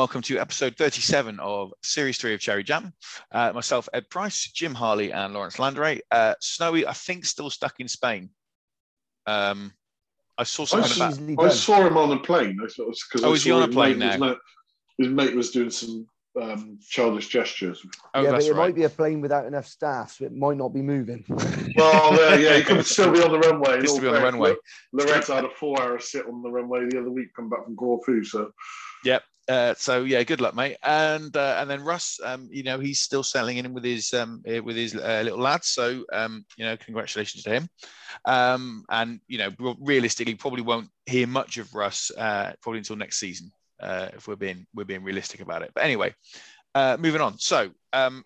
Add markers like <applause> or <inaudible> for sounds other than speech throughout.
and welcome to episode 37 of Series 3 of Cherry Jam. Uh, myself, Ed Price, Jim Harley, and Lawrence Landray. Uh, Snowy, I think, still stuck in Spain. Um, I saw something s- about. Easily I saw him on a plane. I thought because Oh, is he on a plane His now? mate, his mate was doing some um, childish gestures. Oh, yeah, but it right. might be a plane without enough staff, so it might not be moving. Well, uh, yeah, he could <laughs> still be on the runway. in Just to all be on the runway. Loretta had a four-hour sit on the runway the other week, come back from Corfu. So Uh, so yeah, good luck, mate. And uh, and then Russ, um, you know, he's still settling in with his um, eh, with his uh, little lads. So um, you know, congratulations to him. Um, and you know, realistically, probably won't hear much of Russ uh, probably until next season, uh, if we're being we're being realistic about it. But anyway, uh, moving on. So um,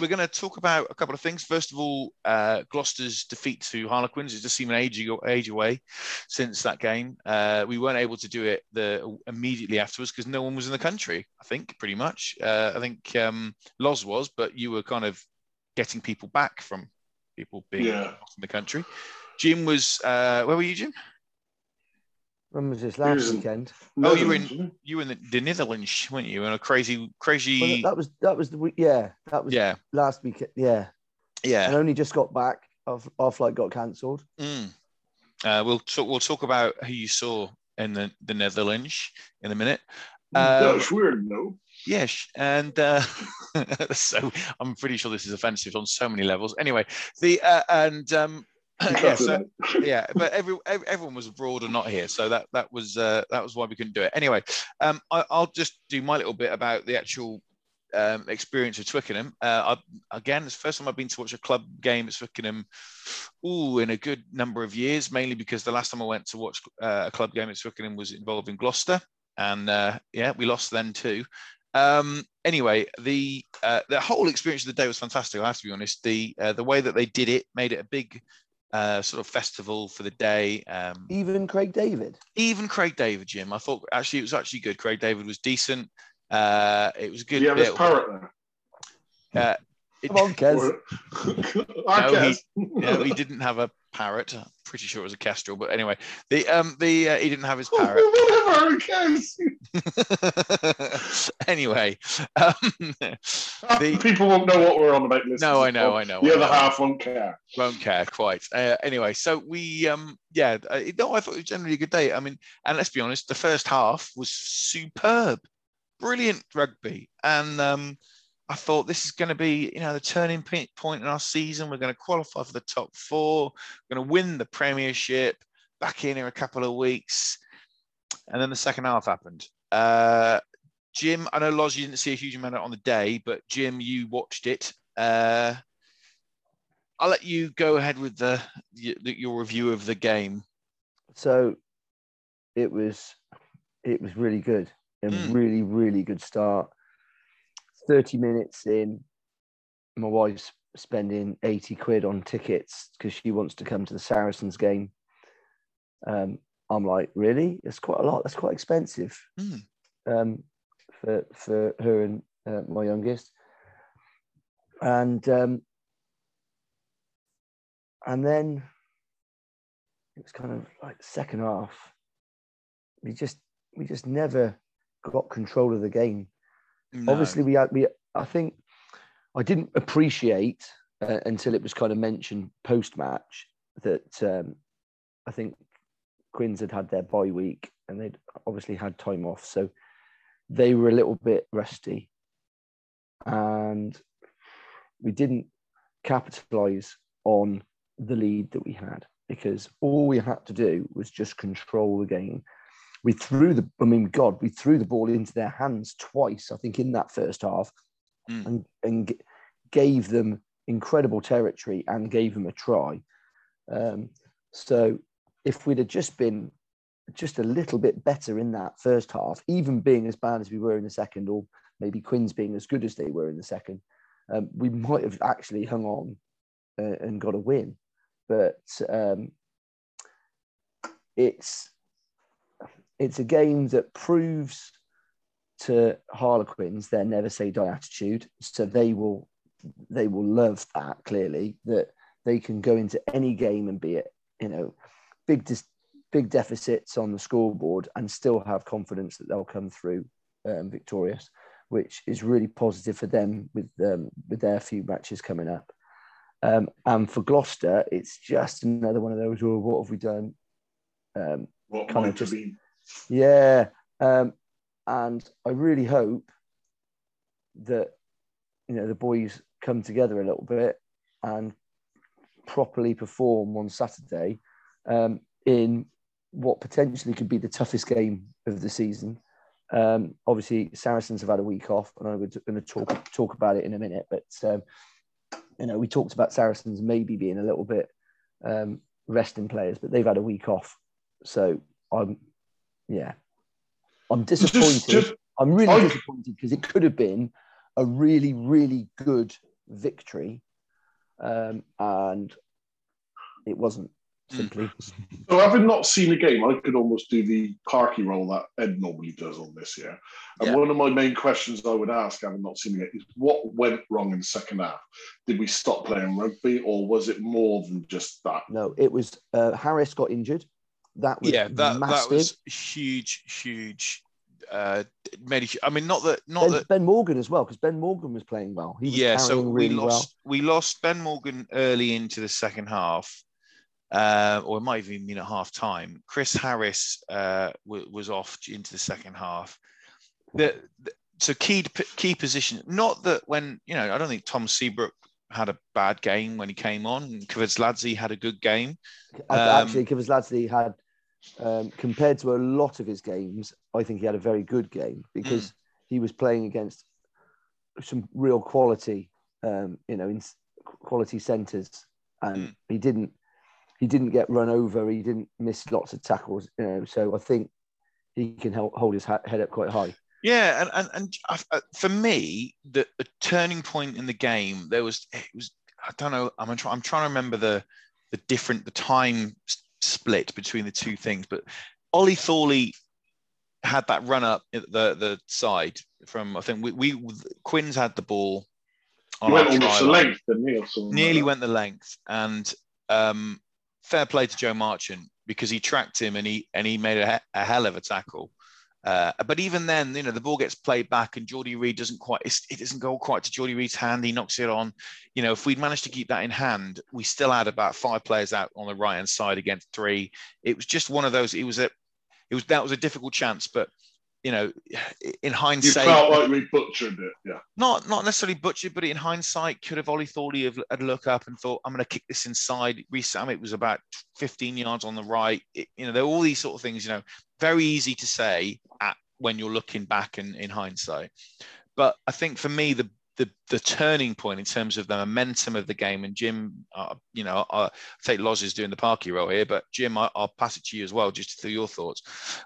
we're going to talk about a couple of things. First of all, uh, Gloucester's defeat to Harlequins. It just seemed an age, age away since that game. Uh, we weren't able to do it the immediately afterwards because no one was in the country. I think pretty much. Uh, I think um, Loz was, but you were kind of getting people back from people being Yeah. in the country. Jim was. Uh, where were you, Jim? When was this last was in- weekend? Oh, you were in- You were in the, the Netherlands, weren't you? In a crazy, Well, crazy. that was that was the week. Yeah, that was yeah, last week. Yeah, yeah. and only just got back. Our, our flight got cancelled. Mm. Uh, we'll talk. We'll talk about who you saw in the, the Netherlands in a minute. he? Um, That's weird, no. Yes, and uh, <laughs> so I'm pretty sure this is offensive on so many levels. Anyway, the uh, and um, <laughs> yeah, so, <laughs> yeah, but every, ev- everyone was abroad and not here, so that that was uh, that was why we couldn't do it. Anyway, um, I, I'll just do my little bit about the actual um, experience of Twickenham. Uh, I, again, it's the first time I've been to watch a club game at Twickenham. Ooh, in a good number of years, mainly because the last time I went to watch uh, a club game at Twickenham was involving Gloucester, and uh, yeah, we lost then too. Um, anyway, the uh, the whole experience of the day was fantastic. I have to be honest. The uh, the way that they did it made it a big uh, sort of festival for the day. Um, Even Craig David. even Craig David, Jim, I thought actually it was actually good. Craig David was decent. Uh, it was a good. Yeah, he have his parrot there? Uh, it- Come on, Kez. <laughs> Or- No, I guess. no, he didn't have a parrot. I'm pretty sure it was a kestrel, but anyway, the um the uh, he didn't have his parrot. Whatever, I guess. anyway, um, the, People won't know what we're on about. Listeners. no, I know, I know. The I other know. half won't care. won't care quite. Uh, anyway, so we, um, yeah, uh, no, I thought it was generally a good day. I mean, and let's be honest, the first half was superb, brilliant rugby, and um, I thought this is going to be, you know, the turning point in our season. We're going to qualify for the top four. We're going to win the Premiership. Back in in a couple of weeks, and then the second half happened. Uh, Jim, I know Loz, you didn't see a huge amount on the day, but Jim, you watched it. Uh, I'll let you go ahead with the, the your review of the game. So it was it was really good. A Mm. really, really good start. 30 minutes in, my wife's spending 80 quid on tickets because she wants to come to the Saracens game. Um, I'm like, really? That's quite a lot. That's quite expensive Mm. um, for for her and uh, my youngest. And um, and then it was kind of like second half. We just we just never got control of the game. No. Obviously, we had we. I think I didn't appreciate uh, until it was kind of mentioned post match that um, I think Quins had had their bye week and they'd obviously had time off, so they were a little bit rusty, and we didn't capitalize on the lead that we had because all we had to do was just control the game. We threw the, I mean, God, we threw the ball into their hands twice, I think, in that first half, Mm. and and gave them incredible territory and gave them a try. Um, so if we'd have just been just a little bit better in that first half, even being as bad as we were in the second, or maybe Quinn's being as good as they were in the second, um, we might have actually hung on uh, and got a win. But um, it's it's a game that proves to Harlequins their never say die attitude. So they will they will love that clearly that they can go into any game and be it you know big dis- big deficits on the scoreboard and still have confidence that they'll come through um, victorious, which is really positive for them with um, with their few matches coming up. Um, and for Gloucester, it's just another one of those. Oh, what have we done? Um, What Kind of just- been. Yeah, um, and I really hope that you know the boys come together a little bit and properly perform on Saturday um, in what potentially could be the toughest game of the season. Um, obviously, Saracens have had a week off, and I'm going to talk talk about it in a minute. But um, you know, we talked about Saracens maybe being a little bit um, resting players, but they've had a week off, so I'm yeah, I'm disappointed. Just, just, I'm really I- disappointed because it could have been a really, really good victory, um, and it wasn't. Simply, so having not seen the game, I could almost do the parky role that Ed normally does on this year. And Yeah. one of my main questions I would ask, having not seen game, is what went wrong in the second half? Did we stop playing rugby, or was it more than just that? no, it was uh, Harris got injured. That was yeah, that massive. that was huge, huge. Uh, hu- I mean, not that, not ben, that. Ben Morgan as well, because Ben Morgan was playing well. He was Yeah, so we really lost. We lost Ben Morgan early into the second half, uh, or it might even been at half time. Chris Harris uh, w- was off into the second half. The, the so key key position. Not that when you know, I don't think Tom Seabrook had a bad game when he came on. and Kveseladze had a good game. um, Actually, Kveseladze had, um, compared to a lot of his games, I think he had a very good game because Hmm. he was playing against some real quality, um, you know, in quality centres, and Mm. he didn't he didn't get run over. He didn't miss lots of tackles. You know, so I think he can help hold his head up quite high. Yeah, and and, and I- for me, the, the turning point in the game, there was it was I don't know. I'm trying. I'm trying to remember the the different the time split between the two things. But Ollie Thorley had that run up at the the side from I think we, we Quinn's had the ball on went almost line length, didn't or like nearly went the length and um, fair play to Joe Marchant because he tracked him and he and he made a, a hell of a tackle. Uh, but even then, you know, the ball gets played back and Geordie Reed doesn't quite, it doesn't go quite to Geordie Reed's hand. He knocks it on. You know, if we'd managed to keep that in hand, we still had about five players out on the right hand side against three. It was just one of those, it was a, it was, that was a difficult chance, but you know, in You hindsight, felt like we butchered it, yeah. not not necessarily butchered, but in hindsight, could have Ollie Thorley have had look up and thought, I'm going to kick this inside. Reece It was about 15 yards on the right. It- you know, there are all these sort of things. You know, very easy to say at when you're looking back and in hindsight. But I think for me, the the the turning point in terms of the momentum of the game, and Jim, uh, you know, I take Loz is doing the parky role here, but Jim, I, I'll pass it to you as well, just through your thoughts.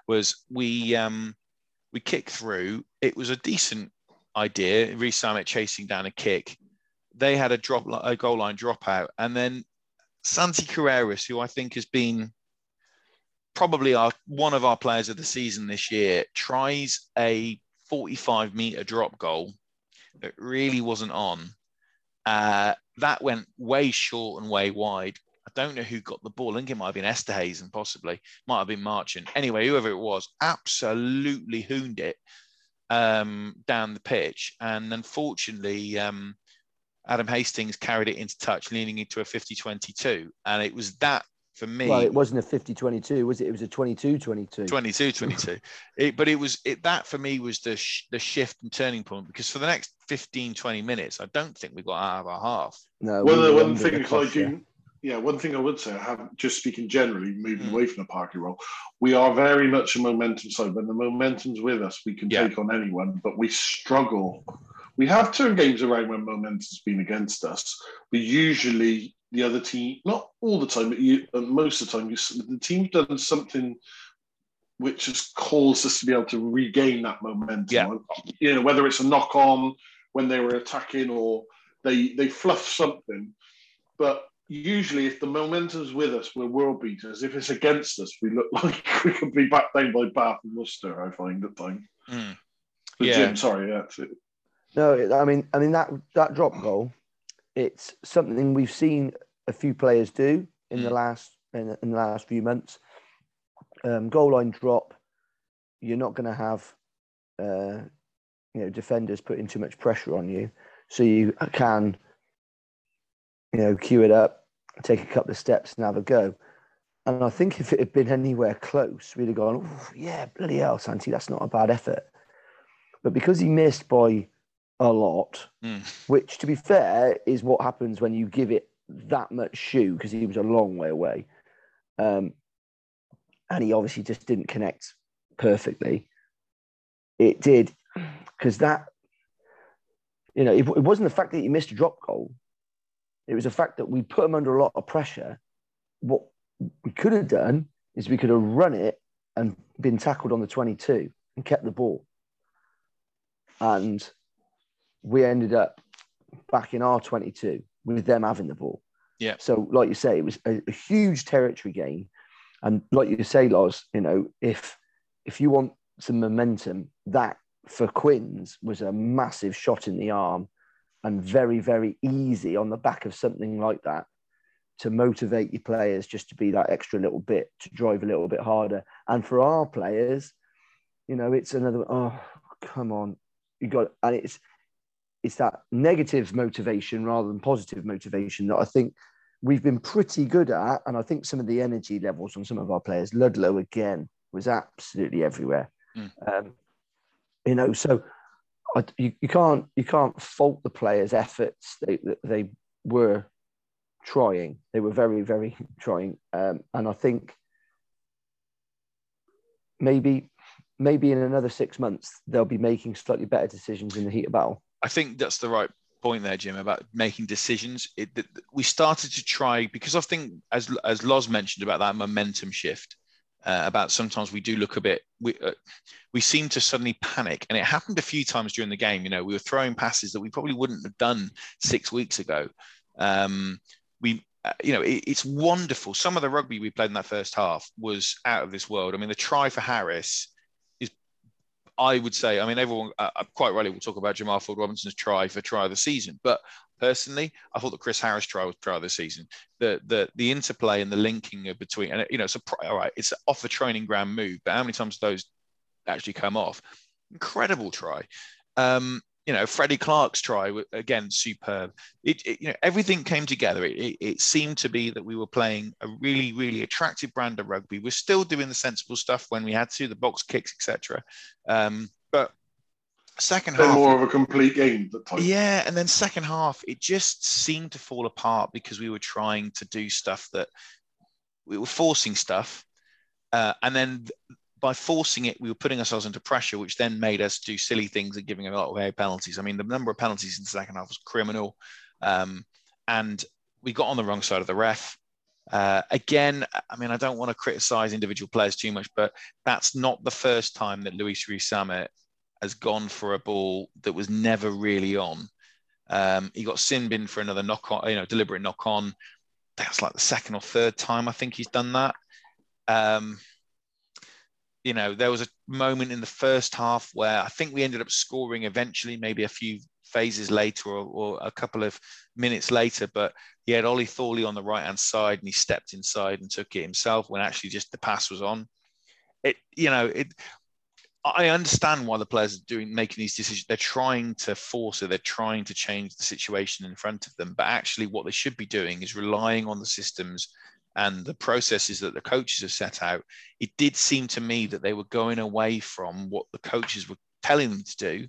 Was we um we kicked through. It was a decent idea. Rees-Zammit chasing down a kick. They had a drop, a goal line dropout, and then Santi Carreras, who I think has been probably our one of our players of the season this year, tries a 45 meter drop goal that really wasn't on. Uh, that went way short and way wide. I don't know who got the ball. I think it might have been Esterhuizen, possibly. Might have been Marchant. Anyway, whoever it was, absolutely hooned it um, down the pitch. And unfortunately, um, Adam Hastings carried it into touch, leaning into a 50 22. And it was that for me. Well, it wasn't a 50-22, was it? It was a 22-22. 22 22 <laughs> it, but it was it that for me was the sh- the shift and turning point because for the next 15 20 minutes i don't think we got out of our half No, One we the one under the I yeah. do, yeah, one thing I would say, I have just speaking generally, moving Mm. away from the parky role, we are very much a momentum side. When the momentum's with us, we can Yeah. take on anyone, but we struggle. We have turned games around when momentum's been against us, but usually the other team, not all the time, but you, uh, most of the time, you, the team's done something which has caused us to be able to regain that momentum. Yeah. You know, whether it's a knock on when they were attacking or they they fluff something. But usually, if the momentum's with us, we're world beaters. If it's against us, we look <laughs> like we could be backed down by Bath and Worcester. I find at times. Mm. But Yeah. Jim, sorry, yeah, that's it. No, I mean, I mean that that drop goal, it's something we've seen a few players do in the Mm. last in, in the last few months. Um, goal line drop, you're not going to have uh, you know defenders putting too much pressure on you, so you can you know cue it up, take a couple of steps and have a go. And I think if it had been anywhere close, we'd have gone, yeah, bloody hell, Santi, that's not a bad effort. But because he missed by a lot, Mm. which to be fair is what happens when you give it that much shoe because he was a long way away. Um, and he obviously just didn't connect perfectly. It did because that, you know, it, it wasn't the fact that he missed a drop goal. It was the fact that we put him under a lot of pressure. What we could have done is we could have run it and been tackled on the 22 and kept the ball. And we ended up back in our 22 with them having the ball. Yeah. So, like you say, it was a, a huge territory gain. And like you say, Loz, you know, if if you want some momentum, that for Quins was a massive shot in the arm and very, very easy on the back of something like that to motivate your players just to be that extra little bit, to drive a little bit harder. And for our players, you know, it's another, oh, come on. You got, and it's, it's that negative motivation rather than positive motivation that I think we've been pretty good at. And I think some of the energy levels on some of our players, Ludlow again, was absolutely everywhere. Mm. Um, you know, so I, you, you can't you can't fault the players' efforts. They they were trying. They were very very <laughs> trying, um, and I think maybe maybe in another six months they'll be making slightly better decisions in the heat of battle. I think that's the right point there, Jim, about making decisions. It, we started to try because I think, as as Loz mentioned about that momentum shift, uh, about sometimes we do look a bit. We uh, we seem to suddenly panic, and it happened a few times during the game. You know, we were throwing passes that we probably wouldn't have done six weeks ago. Um, we. Uh, you know, it, it's wonderful. Some of the rugby we played in that first half was out of this world. I mean, the try for Harris I would say, I mean, everyone uh, quite rightly will talk about Jamal Ford Robinson's try for try of the season, but personally, I thought the Chris Harris try was try of the season. The the the interplay and the linking between, and you know, it's a all right, it's off the training ground move, but how many times those actually come off? Incredible try. Um, you know, Freddie Clark's try again, superb. It, it, you know, everything came together. It, it, it, seemed to be that we were playing a really, really attractive brand of rugby. We're still doing the sensible stuff when we had to, the box kicks, etc. Um, but second half, more of a complete game. Yeah, and then second half, it just seemed to fall apart because we were trying to do stuff that we were forcing stuff, uh, and then by forcing it, we were putting ourselves into pressure, which then made us do silly things and giving a lot of penalties. I mean, the number of penalties in the second half was criminal. Um, and we got on the wrong side of the ref. Uh, again, I mean, I don't want to criticize individual players too much, but that's not the first time that Louis Rees-Zammit has gone for a ball that was never really on. Um, he got sin bin for another knock on, you know, deliberate knock on. That's like the second or third time I think he's done that. Um, you know, there was a moment in the first half where I think we ended up scoring eventually, maybe a few phases later or, or a couple of minutes later. But he had Ollie Thorley on the right hand side and he stepped inside and took it himself when actually just the pass was on. It, you know, it. I understand why the players are doing making these decisions. They're trying to force it. They're trying to change the situation in front of them. But actually, what they should be doing is relying on the systems and the processes that the coaches have set out, it did seem to me that they were going away from what the coaches were telling them to do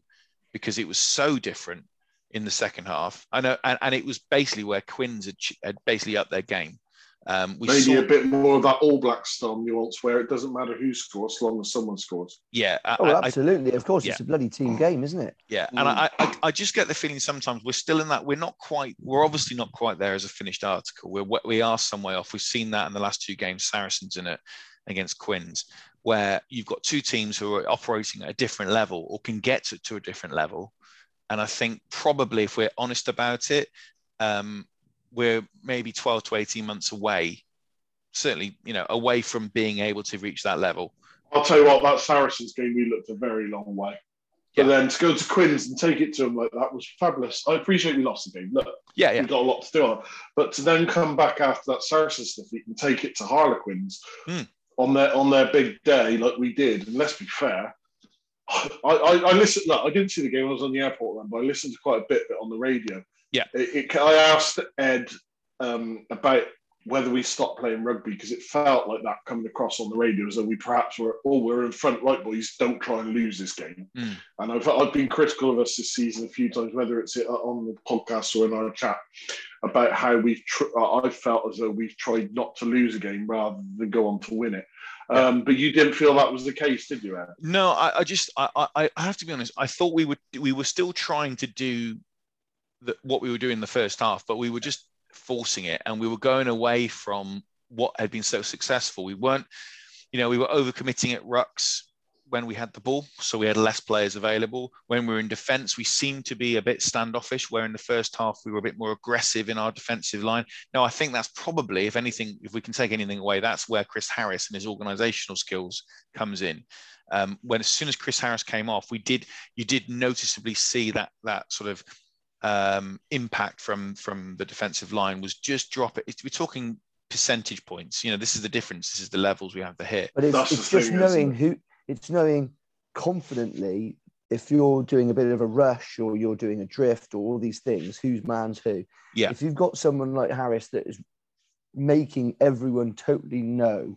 because it was so different in the second half. And, and it was basically where Quins had, had basically upped their game. Um, we Maybe saw, a bit more of that All Black style nuance where it doesn't matter who scores as long as someone scores. Yeah. I, oh, absolutely. I, of course, yeah. it's a bloody team game, isn't it? Yeah. And mm. I, I, I just get the feeling sometimes we're still in that. We're not quite, we're obviously not quite there as a finished article. We're, we are some way off. We've seen that in the last two games, Saracens in it against Quins, where you've got two teams who are operating at a different level or can get to, to a different level. And I think probably if we're honest about it, um, we're maybe 12 to 18 months away, certainly, you know, away from being able to reach that level. I'll tell you what, that Saracens game, we looked a very long way. But yeah. then to go to Quins and take it to them like that was fabulous. I appreciate we lost the game. Look, yeah, yeah. we got a lot to do on it. But to then come back after that Saracens defeat and take it to Harlequins mm. on their on their big day, like we did, and let's be fair, I, I, I listened. Look, I didn't see the game. I was on the airport then, but I listened to quite a bit of it on the radio. Yeah. It, it, I asked Ed um, about whether we stopped playing rugby because it felt like that coming across on the radio as though we perhaps were, oh, we're in front, right, boys, don't try and lose this game. Mm. And I've, I've been critical of us this season a few times, whether it's on the podcast or in our chat, about how we've, tr- I felt as though we've tried not to lose a game rather than go on to win it. Um, but you didn't feel that was the case, did you, Ed? No, I, I just, I, I, I have to be honest. I thought we would, we were still trying to do the, what we were doing in the first half, but we were just forcing it and we were going away from what had been so successful. We weren't, you know, we were overcommitting at rucks when we had the ball, so we had less players available. When we were in defence, we seemed to be a bit standoffish. Where in the first half we were a bit more aggressive in our defensive line. Now I think that's probably, if anything, if we can take anything away, that's where Chris Harris and his organisational skills comes in. Um, when as soon as Chris Harris came off, we did you did noticeably see that that sort of um, impact from from the defensive line was just drop it. We're talking percentage points. You know, this is the difference. This is the levels we have to hit. But it's, it's just thing, knowing it? who. It's knowing confidently if you're doing a bit of a rush or you're doing a drift or all these things, whose man's who. Yeah. If you've got someone like Harris that is making everyone totally know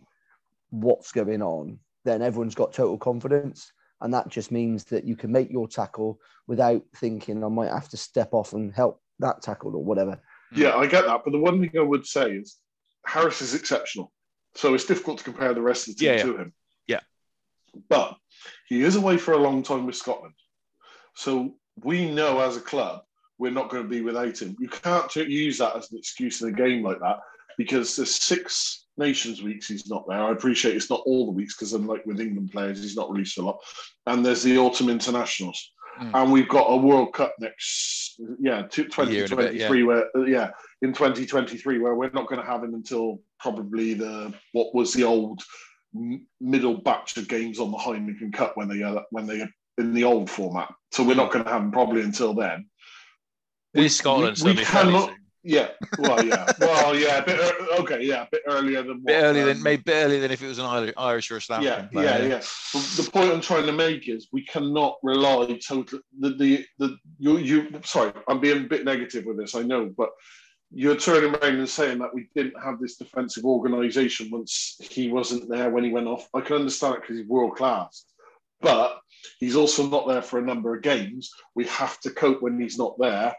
what's going on, then everyone's got total confidence. And that just means that you can make your tackle without thinking, I might have to step off and help that tackle or whatever. Yeah, I get that. But the one thing I would say is Harris is exceptional. So it's difficult to compare the rest of the team yeah, yeah. to him. Yeah. But he is away for a long time with Scotland. So we know as a club, we're not going to be without him. You can't use that as an excuse in a game like that because there's six Nations weeks he's not there. I appreciate it's not all the weeks because unlike with England players, he's not released a lot. And there's the autumn internationals. Mm. And we've got a World Cup next, yeah, 2023, yeah. where, yeah, in 2023, where we're not going to have him until probably the, what was the old middle batch of games on the Heineken Cup when they, uh, when they, in the old format. So we're not going to have him probably until then. We, Scotland, we, we cannot, yeah, well, yeah, well, yeah, bit okay, yeah, a bit earlier than bit earlier um, than maybe bit earlier than if it was an Irish or a South Yeah, yeah, yeah. the point I'm trying to make is we cannot rely totally. The the the you you. Sorry, I'm being a bit negative with this. I know, but you're turning around and saying that we didn't have this defensive organisation once he wasn't there when he went off. I can understand it because he's world class, but he's also not there for a number of games. We have to cope when he's not there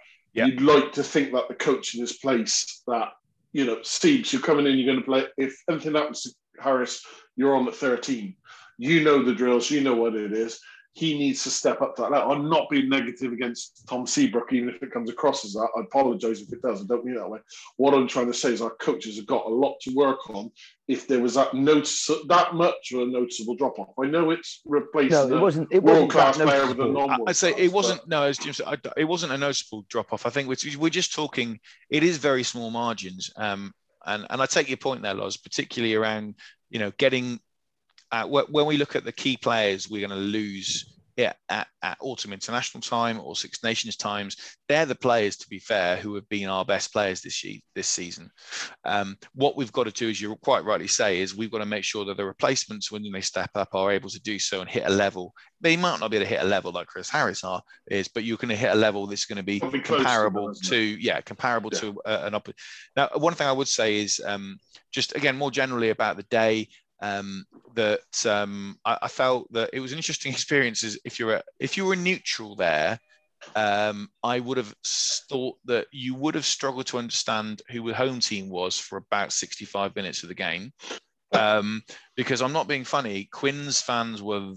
you'd like to think that the coach in his place that you know Steves, you're coming in, you're going to play. If anything happens to Harris, you're on at 13. You know the drills, you know what it is he needs to step up to that level. I'm not being negative against Tom Seabrook, even if it comes across as that. I apologise if it does. I don't mean that way. What I'm trying to say is our coaches have got a lot to work on. If there was that notice that much of a noticeable drop off, I know it's replacing no, it wasn't. It world class player with a non. I'd say it wasn't. No, as Jim said, it wasn't a noticeable drop off. I think we're, we're just talking. It is very small margins. Um, and and I take your point there, Loz, particularly around you know getting uh, when we look at the key players we're going to lose yeah, at, at, autumn international time or Six Nations times, they're the players, to be fair, who have been our best players this year, this season. Um, what we've got to do, as you quite rightly say, is we've got to make sure that the replacements, when they step up, are able to do so and hit a level. They might not be able to hit a level like Chris Harris are, is, but you're going to hit a level that's going to be, comparable to, to yeah, comparable yeah. to uh, an up. Now, one thing I would say is um, just again more generally about the day um, that um, I, I, felt that it was an interesting <laughs> experience. Is if you're a, if you were neutral there, um, I would have thought that you would have struggled to understand who the home team was for about 65 minutes of the game. Um, because I'm not being funny, Quinn's fans were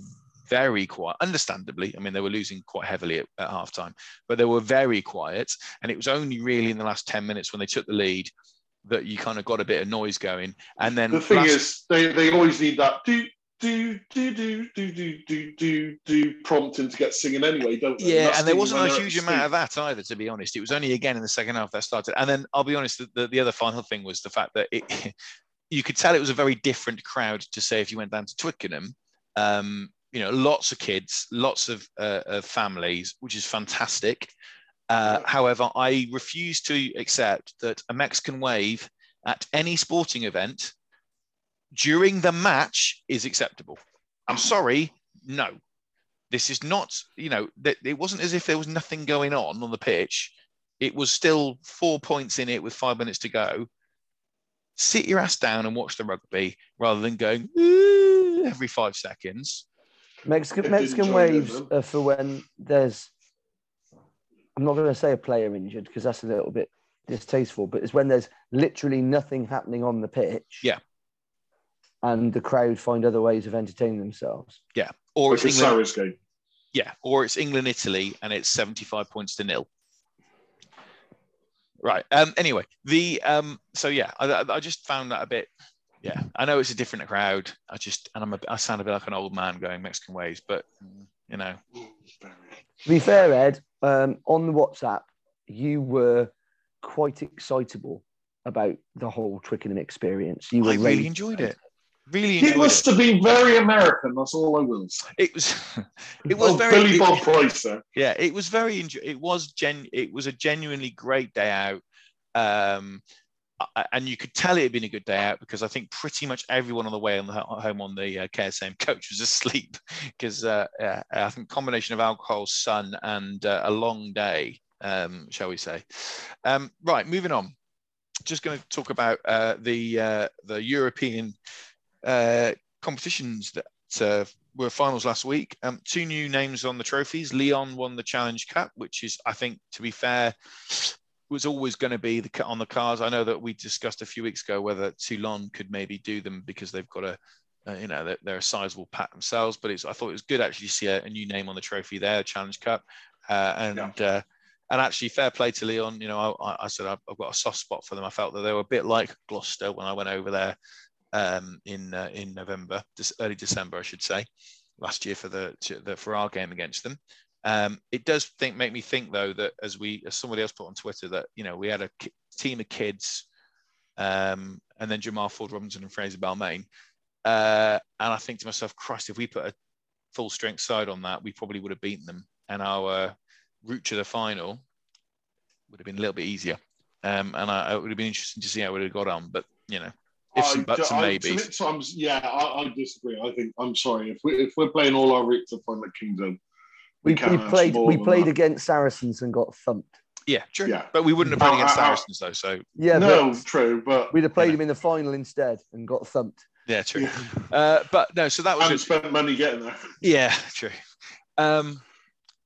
very quiet, understandably. I mean, they were losing quite heavily at, at halftime, but they were very quiet. And it was only really in the last 10 minutes when they took the lead that you kind of got a bit of noise going. And then the thing last... is, they, they always need that do do do do do do do do do prompting to get singing anyway, don't they? Yeah, and, and there wasn't a huge amount of that either, to be honest. It was only again in the second half that started. And then I'll be honest, the, the, the other final thing was the fact that it, <laughs> you could tell it was a very different crowd to say if you went down to Twickenham. Um, you know, lots of kids, lots of, uh, of families, which is fantastic. Uh, however, I refuse to accept that a Mexican wave at any sporting event during the match is acceptable. I'm sorry, no. This is not, you know, that it wasn't as if there was nothing going on on the pitch. It was still four points in it with five minutes to go. Sit your ass down and watch the rugby rather than going every five seconds. Mexican Mexican waves man. are for when there's. I'm not going to say a player injured because that's a little bit distasteful, but it's when there's literally nothing happening on the pitch. Yeah. And the crowd find other ways of entertaining themselves. Yeah. Or Like it's a England, Sarris game. yeah, or it's England Italy and it's 75 points to nil. Right. Um. Anyway, the um. So yeah, I, I- I just found that a bit. Yeah, I know it's a different crowd. I just and I'm a, I sound a bit like an old man going Mexican ways, but you know, To be fair, Ed, um, on the WhatsApp, you were quite excitable about the whole Twickenham experience. You were I really raised- enjoyed it. Really It enjoyed was it. to be very American. That's all I will say. It was. <laughs> It was Oh, very. Billy it- Bob Price yeah it was very enjo- it was gen it was a genuinely great day out um a- and you could tell it had been a good day out because I think pretty much everyone on the way on the home on the uh, KSM coach was asleep <laughs> because uh, I think combination of alcohol, sun, and uh, a long day, um, shall we say? Um, right, moving on. Just going to talk about uh, the uh, the European competitions that were finals last week. Um, two new names on the trophies. Lyon won the Challenge Cup, which is, I think, to be fair, was always going to be the cut on the cars. I know that we discussed a few weeks ago whether Toulon could maybe do them because they've got a, uh, you know, they're, they're a sizable pack themselves. But it's, I thought it was good actually to see a, a new name on the trophy there, Challenge Cup, uh, and. Uh, and actually, fair play to Lyon. You know, I, I said I've, I've got a soft spot for them. I felt that they were a bit like Gloucester when I went over there um, in uh, in November, this early December, I should say, last year for the, the for our game against them. Um, it does think make me think though that as we as somebody else put on Twitter that you know we had a team of kids, um, and then Jamal Ford Robinson and Fraser Balmain, uh, and I think to myself, Christ, if we put a full strength side on that, we probably would have beaten them, and our route to the final would have been a little bit easier. Um, and I, it would have been interesting to see how it would have got on, but you know, ifs and I- buts and maybes. Sometimes, yeah, I, I disagree. I think I'm sorry if we if we're playing all our route to final at Kingdom, We, can we played we played that. against Saracens and got thumped. Yeah, true. Yeah. But we wouldn't have played Uh, against uh, Saracens though, so Yeah, no, but true, but we'd have played Yeah. him in the final instead and got thumped. yeah, true. yeah, Uh, but no, so that was and it. spent money getting there. Yeah, <laughs> true. Um,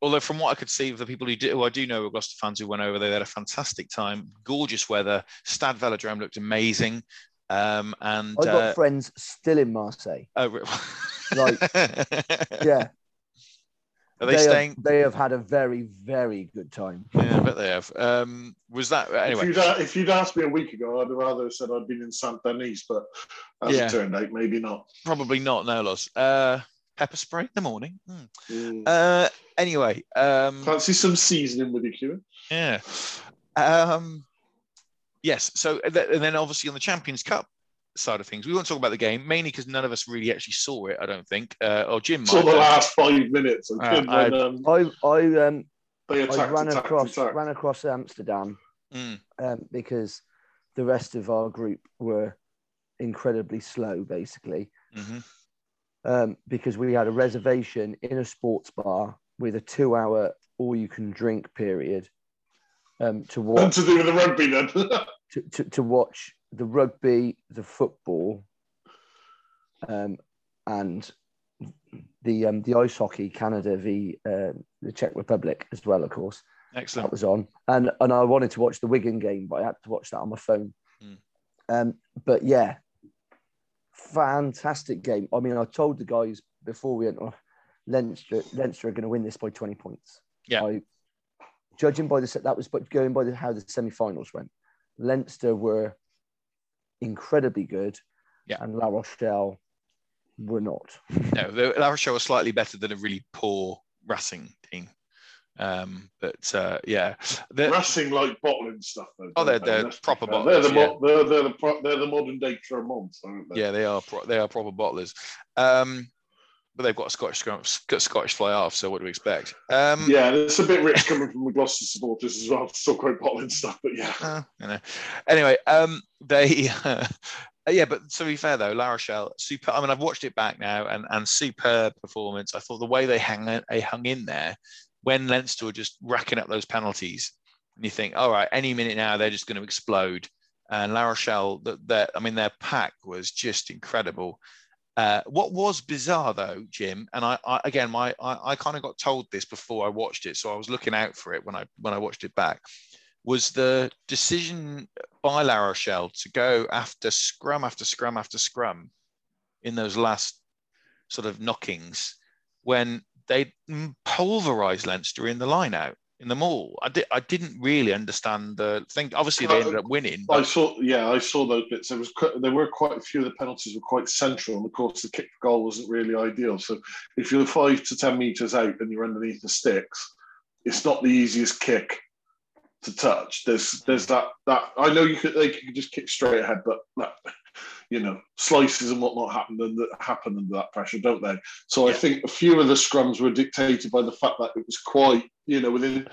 although from what I could see of the people who, do, who I do know were Gloucester fans who went over there, they had a fantastic time, gorgeous weather. Stade Velodrome looked amazing. Um, and I've got uh, friends still in Marseille. oh, re- <laughs> Right. <laughs> Yeah, Are they, have- staying? they have had a very very good time. Yeah, I bet they have. Um, was that If anyway? you'd, if you'd asked me a week ago, I'd rather have rather said I'd been in Saint Denis, but as Yeah. it turned out, maybe not. Probably not. No loss. Uh, pepper spray in the morning. Hmm. Mm. Uh, anyway, um, Fancy some seasoning with your Cuban? Yeah. Um, yes. So and then obviously on the Champions Cup side of things, we won't talk about the game mainly because none of us really actually saw it. I don't think. Uh, or Jim might. So the last five minutes, I Uh, did I- when um, I I um they I ran attacked, across attacked. ran across Amsterdam Mm, um, because the rest of our group were incredibly slow, basically, mhm. um, because we had a reservation in a sports bar with a two-hour all-you-can-drink period um, to Nothing watch to do with the rugby then. <laughs> to, to, to watch the rugby, the football, um, and the um, the ice hockey, Canada v uh, the Czech Republic as well, of course. Excellent. That was on, and and I wanted to watch the Wigan game, but I had to watch that on my phone. Mm. Um, but yeah, fantastic game. I mean, I told the guys before we went, oh, Leinster, Leinster are going to win this by twenty points. Yeah. I, judging by the set, that was but going by the, how the semi-finals went. Leinster were incredibly good, Yeah. and La Rochelle were not. No, the La Rochelle was slightly better than a really poor Racing team. Um, but uh, yeah, the, Racing like bottling stuff. Though, Oh, they're- don't they? they're proper fair. They're the, bottlers, mo- they're, they're, the pro- they're the modern day Clermont, aren't they? yeah, they are pro- they are proper bottlers. Um, but they've got a Scottish got Scottish fly off. So what do we expect? Um, Yeah, it's a bit rich coming from the Gloucester supporters as well. Still quite bottling stuff, but yeah. Uh, you know. Anyway, um, they <laughs> Uh, yeah, but to be fair though, La Rochelle, super. I mean, I've watched it back now, and and superb performance. I thought the way they hang they hung in there when Leinster were just racking up those penalties, and you think, all right, any minute now they're just going to explode. And La Rochelle, that that I mean, their pack was just incredible. Uh, what was bizarre though, Jim, and I, I again, my I, I kind of got told this before I watched it, so I was looking out for it when I when I watched it back. Was the decision by La Rochelle to go after scrum after scrum after scrum in those last sort of knockings when they pulverized Leinster in the line out in the mall. I, di- I didn't really understand the thing. Obviously, they uh, ended up winning. But... I saw, yeah, I saw those bits. There was there were quite a few of the penalties were quite central, and of course, the kick for goal wasn't really ideal. So if you're five to ten meters out and you're underneath the sticks, it's not the easiest kick to touch. There's there's that that I know you could they could just kick straight ahead, but that, you know slices and whatnot happen and that happen under that pressure, don't they? So yeah. I think a few of the scrums were dictated by the fact that it was quite you know within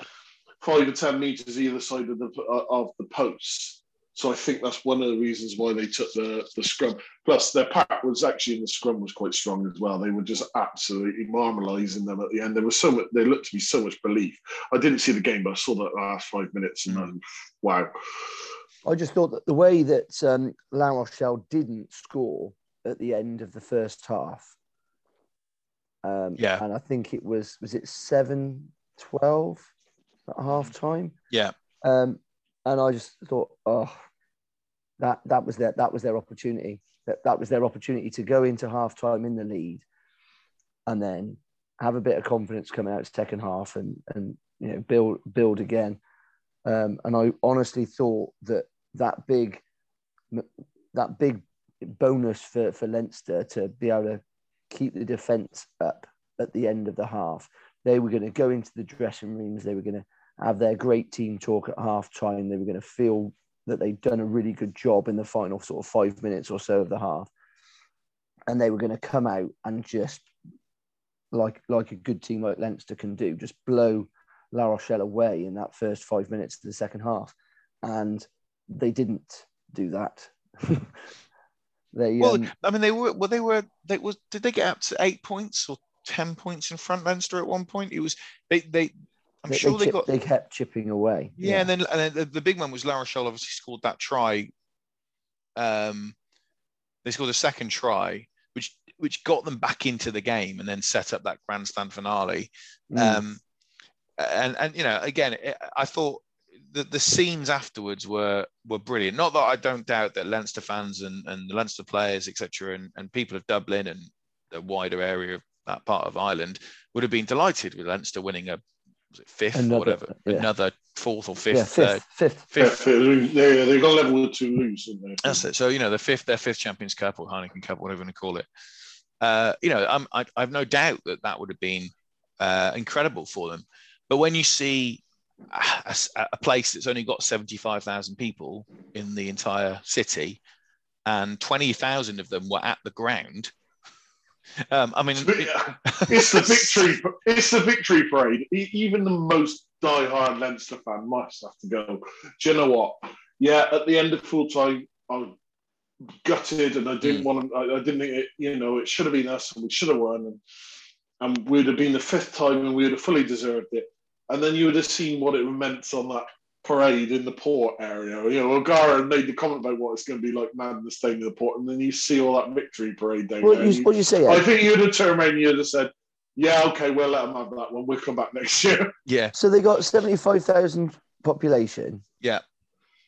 five or ten meters either side of the of the posts. So I think that's one of the reasons why they took the, the scrum. Plus, their pack was actually in the scrum was quite strong as well. They were just absolutely marmalising them at the end. There was so much. They looked to be so much belief. I didn't see the game, but I saw that last five minutes, and mm. wow. I just thought that the way that um, La Rochelle didn't score at the end of the first half. Um, yeah, and I think it was was it seven twelve at half time. Yeah. Um, and I just thought, oh, that that was their that was their opportunity. That that was their opportunity to go into half time in the lead, and then have a bit of confidence coming out second half and and you know build build again. Um, and I honestly thought that that big that big bonus for for Leinster to be able to keep the defence up at the end of the half. They were going to go into the dressing rooms. They were going to have their great team talk at half time. They were going to feel that they'd done a really good job in the final sort of five minutes or so of the half. And they were going to come out and just like like a good team like Leinster can do, just blow La Rochelle away in that first five minutes of the second half. And they didn't do that. <laughs> they well, um, I mean, they were well, they were they was did they get up to eight points or ten points in front Leinster at one point? It was they they I'm they, sure they, got. They kept chipping away. Yeah, yeah. and then and then the, the, big one was La Rochelle obviously scored that try. Um, they scored a second try, which which got them back into the game, and then set up that grandstand finale. Mm. Um, and and you know, again, it, I thought the, the scenes afterwards were were brilliant. Not that I don't doubt that Leinster fans and, and the Leinster players, etc., and, and people of Dublin and the wider area of that part of Ireland would have been delighted with Leinster winning a was it fifth another, or whatever, yeah. another fourth or fifth, yeah, fifth, fifth, fifth. fifth. Yeah, they got level with Toulouse. That's it. So you know the fifth, their fifth Champions Cup or Heineken Cup, whatever you want to call it. Uh, you know, I'm, I, I have no doubt that that would have been uh, incredible for them. But when you see a, a place that's only got 75,000 people in the entire city, and 20,000 of them were at the ground um, I mean, it's the victory. <laughs> It's the victory parade. Even the most die-hard Leinster fan must have to go. Do you know what? Yeah, at the end of full time, I'm gutted, and I didn't mm. want to. I, I, didn't think it. You know, it should have been us, and we should have won, and and we'd have been the fifth time, and we would have fully deserved it. And then you would have seen what it meant on that parade in the port area. You know, O'Gara made the comment about what it's going to be like madness down in the port, and then you see all that victory parade down what there. You, what you say? I think you'd have turned around and you'd have said, "Yeah, okay, we'll let them have that one. We'll come back next year." <laughs> Yeah. So they got seventy-five thousand population. Yeah.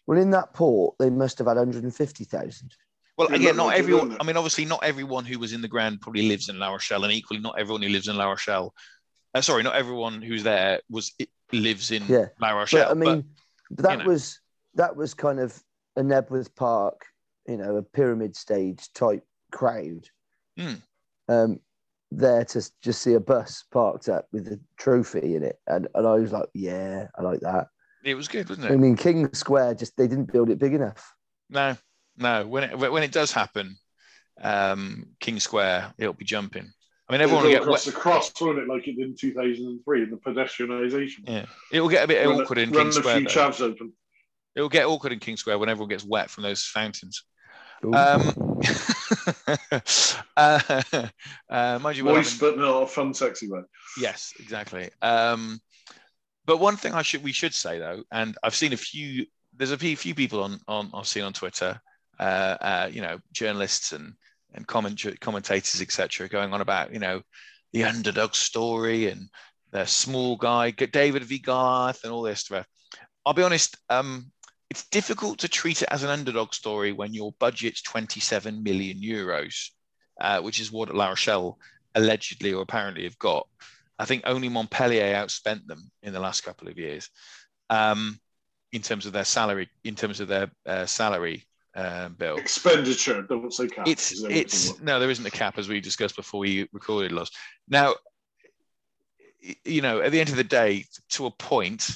Well, in that port, they must have had one hundred and fifty thousand. Well, again, not everyone. I mean, obviously, not everyone who was in the ground probably lives in La Rochelle, and equally, not everyone who lives in La Rochelle. Uh, sorry, not everyone who's there was lives in yeah. La Rochelle. But, I mean, but, that you know. was that was kind of a Knebworth Park, you know, a pyramid stage type crowd. Mm. Um, there to just see a bus parked up with a trophy in it, and, and I was like, yeah, I like that. It was good, wasn't it? I mean, King Square just they didn't build it big enough. No, no. When it when it does happen, um, King Square, it'll be jumping. I mean, everyone will get across wet. the cross, won't it, like it did in 2003 in the pedestrianisation. Yeah, it will get a bit run awkward in King Square. A few open. It will get awkward in King Square when everyone gets wet from those fountains. Um, <laughs> uh, uh, mind you, Moist, but not a fun, sexy way. Yes, exactly. Um, but one thing I should we should say though, and I've seen a few. There's a few, few people on on I've seen on Twitter, uh, uh, you know, journalists and and comment, commentators, etc., going on about you know the underdog story and the small guy, David v Garth, and all this stuff. I'll be honest. Um, it's difficult to treat it as an underdog story when your budget's 27 million euros, uh, which is what La Rochelle allegedly or apparently have got. I think only Montpellier outspent them in the last couple of years um, in terms of their salary, in terms of their uh, salary uh, bill. Expenditure, don't say cap. It's it's no, there isn't a cap as we discussed before we recorded. Loss now. You know, at the end of the day, to a point,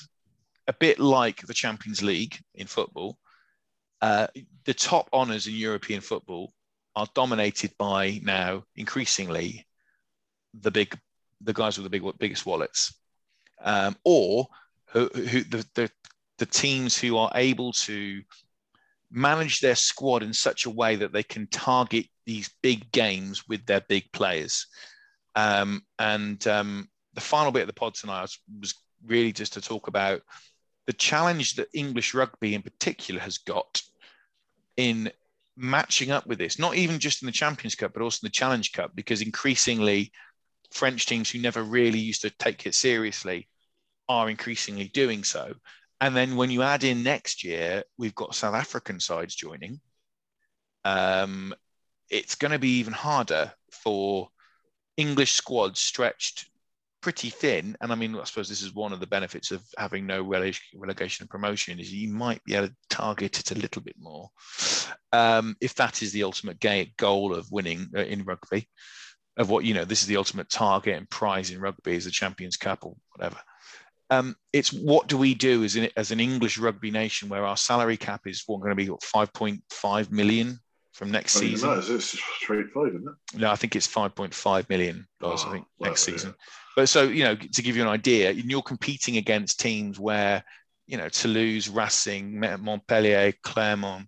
a bit like the Champions League in football, uh, the top honours in European football are dominated by now increasingly the big the guys with the big biggest wallets, um, or who, who the, the the teams who are able to manage their squad in such a way that they can target these big games with their big players. Um, and um, the final bit of the pod tonight was, was really just to talk about the challenge that English rugby in particular has got in matching up with this, not even just in the Champions Cup, but also in the Challenge Cup, because increasingly French teams who never really used to take it seriously are increasingly doing so. And then when you add in next year, we've got South African sides joining. Um, it's going to be even harder for English squads stretched pretty thin. And I mean, I suppose this is one of the benefits of having no relegation and promotion is you might be able to target it a little bit more um, if that is the ultimate goal of winning uh, in rugby of what you know this is the ultimate target and prize in rugby is the champions cup or whatever um, it's what do we do as, in, as an english rugby nation where our salary cap is what going to be 5.5 million from next I season? know, it's straight five isn't it? No i think it's 5.5 million dollars oh, i think well, next yeah. season. But so you know to give you an idea you're competing against teams where you know toulouse racing montpellier clermont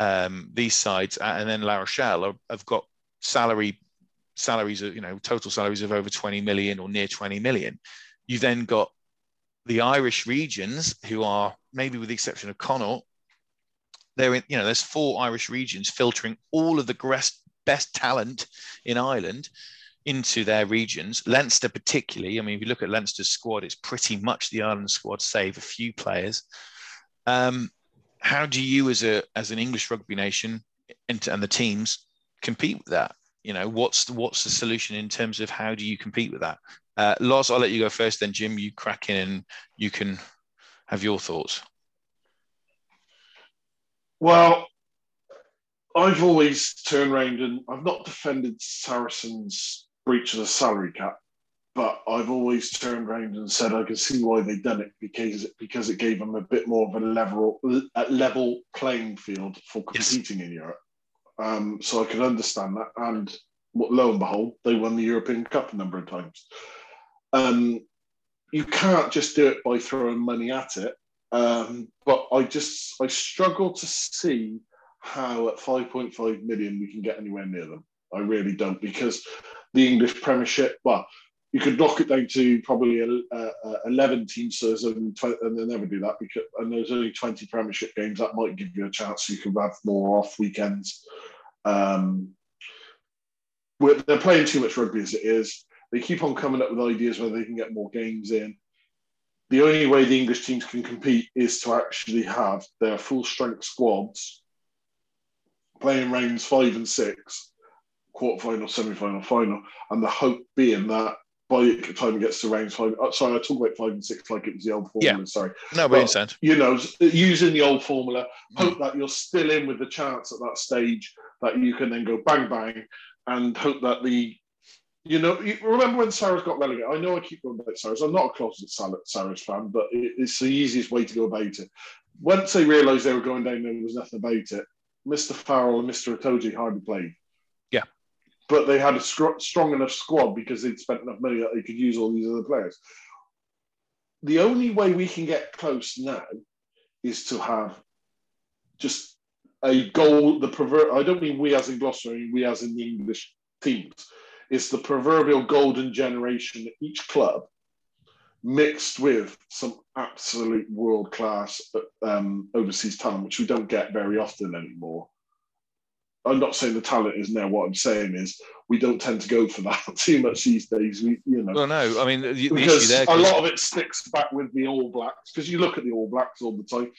um, these sides and then la rochelle have got salary salaries of you know total salaries of over 20 million or near 20 million. You then got the irish regions who are maybe with the exception of connacht they're in you know there's four irish regions filtering all of the best best talent in ireland into their regions. Leinster particularly i mean if you look at leinster's squad it's pretty much the ireland squad save a few players. Um, how do you as a as an english rugby nation and, and the teams compete with that you know what's the, what's the solution in terms of how do you compete with that uh Loz, i'll let you go first then jim you crack in and you can have your thoughts Well, I've always turned around and I've not defended Saracens' breach of the salary cap, but I've always turned around and said I can see why they've done it because because it gave them a bit more of a level a level playing field for Yes. competing in Europe. Um, so I could understand that, and lo and behold, they won the European Cup a number of times. Um, you can't just do it by throwing money at it. Um, but I just I struggle to see how at 5.5 million we can get anywhere near them. I really don't because the English Premiership, well, you could knock it down to probably a, a, a 11 teams, so there's only and they never do that because and there's only 20 Premiership games. That might give you a chance. You can have more off weekends. Um, they're playing too much rugby as it is. They keep on coming up with ideas where they can get more games in the only way the English teams can compete is to actually have their full strength squads playing rounds five and six, quarter final, semi final, final, and the hope being that by the time it gets to rounds five, oh, sorry, I talk about five and six like it was the old formula. Yeah. Sorry, no but understand you know, using the old formula, mm. hope that you're still in with the chance at that stage that you can then go bang bang, and hope that the you know, you remember when Sarries got relegated? I know I keep going about Sarries. I'm not a closet Sarries fan, but it, it's the easiest way to go about it. Once they realised they were going down there was nothing about it, Mr. Farrell and Mr. Itoje hardly played. But they had a str- strong enough squad because they'd spent enough money that they could use all these other players. The only way we can get close now is to have just a goal. The pervert. I don't mean we as in Gloucester. I mean we as in the English teams. It's the proverbial golden generation at each club, mixed with some absolute world class um, overseas talent, which we don't get very often anymore. I'm not saying the talent isn't there. What I'm saying is we don't tend to go for that <laughs> too much these days. We, you know, well, no, I mean the, because a lot of it sticks back with the All Blacks. Because you look at the All Blacks all the time.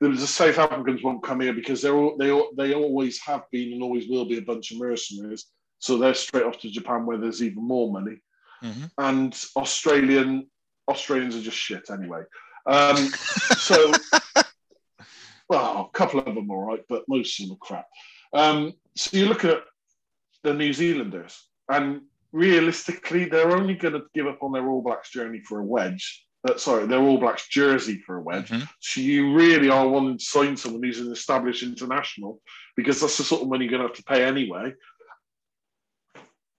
There was the South Africans won't come here because they're all, they they always have been and always will be a bunch of mercenaries. So they're straight off to Japan where there's even more money. Mm-hmm. And Australian Australians are just shit anyway. Um, so, <laughs> well, a couple of them all right, but most of them are crap. Um, so you look at the New Zealanders, and realistically, they're only going to give up on their All Blacks journey for a wedge. Uh, sorry, their All Blacks jersey for a wedge. Mhm. So you really are wanting to sign someone who's an established international because that's the sort of money you're going to have to pay anyway.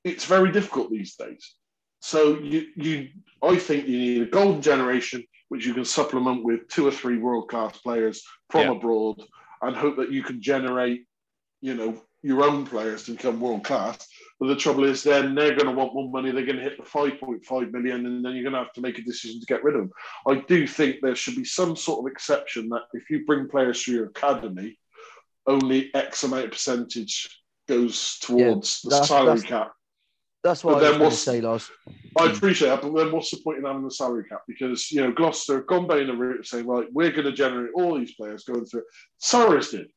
It's very difficult these days. So you, you, I think you need a golden generation which you can supplement with two or three world class players from Yeah. abroad, and hope that you can generate, you know, your own players to become world class. But the trouble is, then they're going to want more money. They're going to hit the 5.5 million, and then you're going to have to make a decision to get rid of them. I do think there should be some sort of exception that if you bring players through your academy, only X amount of percentage goes towards the salary that's- cap. That's what But I then was going to what's- say, Loz. I appreciate that, but then what's the point in having the salary cap? Because you know Gloucester have gone down the route of saying, right, we're going to generate all these players going through. it. Did,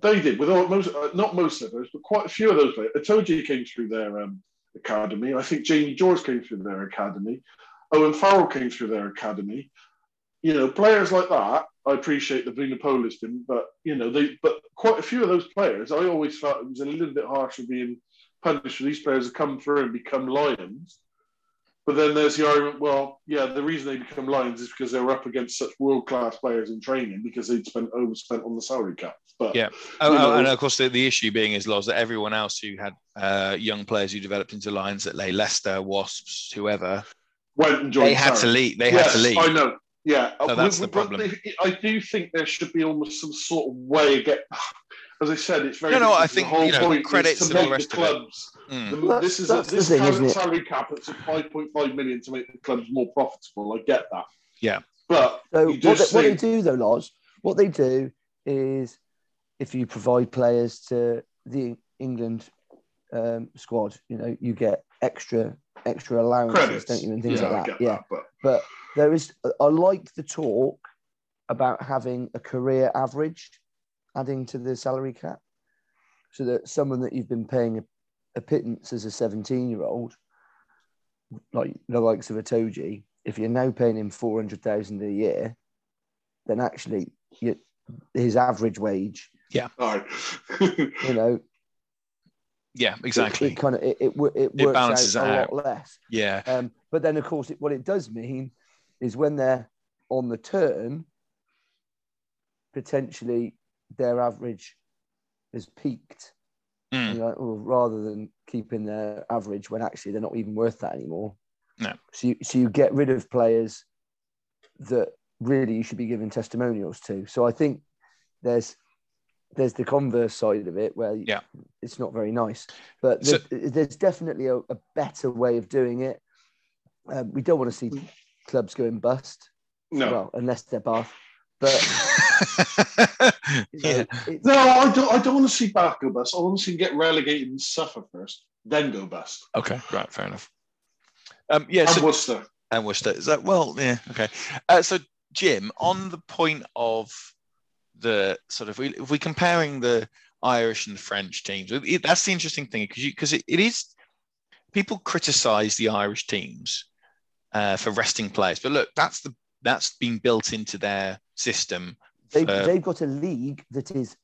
they did with all, most, uh, not most of those, but quite a few of those players. Itoje came through their um, academy. I think Jamie George came through their academy. Owen Farrell came through their academy. You know, players like that. I appreciate the Vunipolas didn't, but you know, they but quite a few of those players. I always felt it was a little bit harsh for being punished for these players to come through and become lions. But then there's the argument, well, yeah, the reason they become lions is because they were up against such world class players in training because they'd spent overspent on the salary cap. But Yeah. Oh, You oh, and of course, the, the issue being is, Loz, that everyone else who had uh, young players who developed into Lions at lay Leicester, Wasps, whoever, went and joined they had to leave. They yes, had to leave. I know. Yeah, So that's the problem. I do think there should be almost some sort of way of get. As I said, it's very. No, no, I difficult. think, you know, whole point credits is to all make the the rest of it. clubs. Mm. the- this is a, that's the this thing, current isn't it? salary cap. It's at five point five million to make the clubs more profitable. I get that. Yeah. but So you what they, just what they do though, Loz, what they do is if you provide players to the England um, squad, you know, you get extra extra allowances, credits, don't you, and things yeah, I like get that. Yeah, that, but but there is. I like the talk about having a career average adding to the salary cap, so that someone that you've been paying a, a pittance as a seventeen-year-old, like the likes of Itoje, if you're now paying him four hundred thousand a year, then actually you, his average wage, all right. you know, Yeah, exactly. it, kind of it, it, wo- it It works balances out it a out. lot less. yeah. Um, but then, of course, it, what it does mean is when they're on the turn, potentially their average has peaked. Mm. And you're like, well, rather than keeping their average when actually they're not even worth that anymore. No. So you, so you get rid of players that really you should be giving testimonials to. So I think there's there's the converse side of it where Yeah. it's not very nice. But So- there- there's definitely a, a better way of doing it. Um, we don't want to see clubs going bust, no, well, unless they're Bath. But you <laughs> know, <laughs> yeah. no, I don't. I don't want to see Bath go bust. I want to see them get relegated and suffer first, then go bust. Okay. Right. Fair enough. Um, yeah. And So, Worcester. and Worcester. Is that well? Yeah. Okay. Uh, so, Jim, on the point of the sort of if we're comparing the Irish and the French teams, it, that's the interesting thing because because it, it is people criticise the Irish teams uh, for resting players, but look, that's the that's been built into their system. They, for- they've got a league that is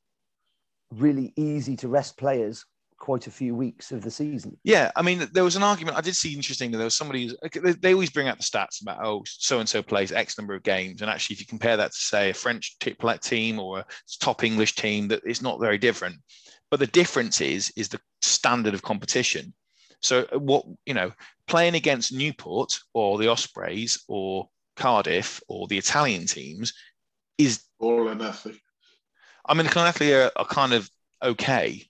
really easy to rest players quite a few weeks of the season. Yeah, I mean, there was an argument. I did see interesting that there was somebody. who's- They, always bring out the stats about oh, so and so plays X number of games, and actually, if you compare that to say a French team or a top English team, that it's not very different. But the difference is is the standard of competition. So uh, what you know, playing against Newport or the Ospreys or Cardiff or the Italian teams is All or nothing. I mean, the Llanelli are, are kind of okay,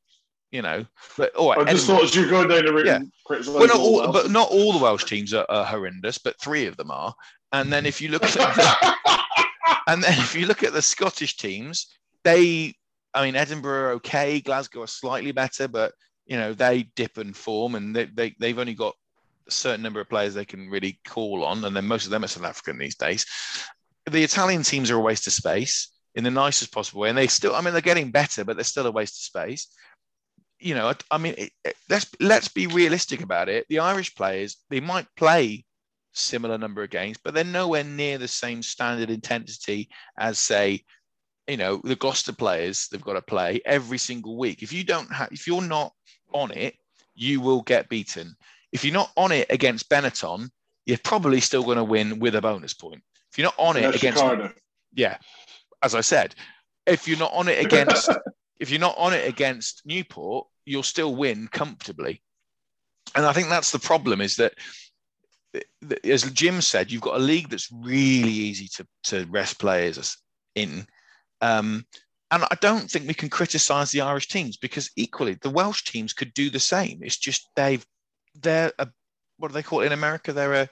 you know. But all right, I just Edinburgh- thought as you going down the route, Yeah. well, not all all, but not all the Welsh teams are, are horrendous, but three of them are. And then if you look at the, <laughs> and then if you look at the Scottish teams, they, I mean, Edinburgh are okay, Glasgow are slightly better, but you know they dip and form, and they, they they've only got a certain number of players they can really call on, and then most of them are South African these days. The Italian teams are a waste of space in the nicest possible way, and they still, I mean, they're getting better, but they're still a waste of space. You know, I, mean, it, it- let's let's be realistic about it. The Irish players, they might play similar number of games, but they're nowhere near the same standard intensity as, say, you know, the Gloucester players. They've got to play every single week. If you don't have, if you're not on it, you will get beaten. If you're not on it against Benetton, you're probably still going to win with a bonus point. If you're not on it against Cardiff. yeah, as I said, if you're not on it against <laughs> if you're not on it against Newport, you'll still win comfortably. And I think that's the problem is that that- as Jim said, you've got a league that's really easy to, to rest players in. Um, and I don't think we can criticize the Irish teams because equally the Welsh teams could do the same. It's just they've they're a what do they call it in America? They're a,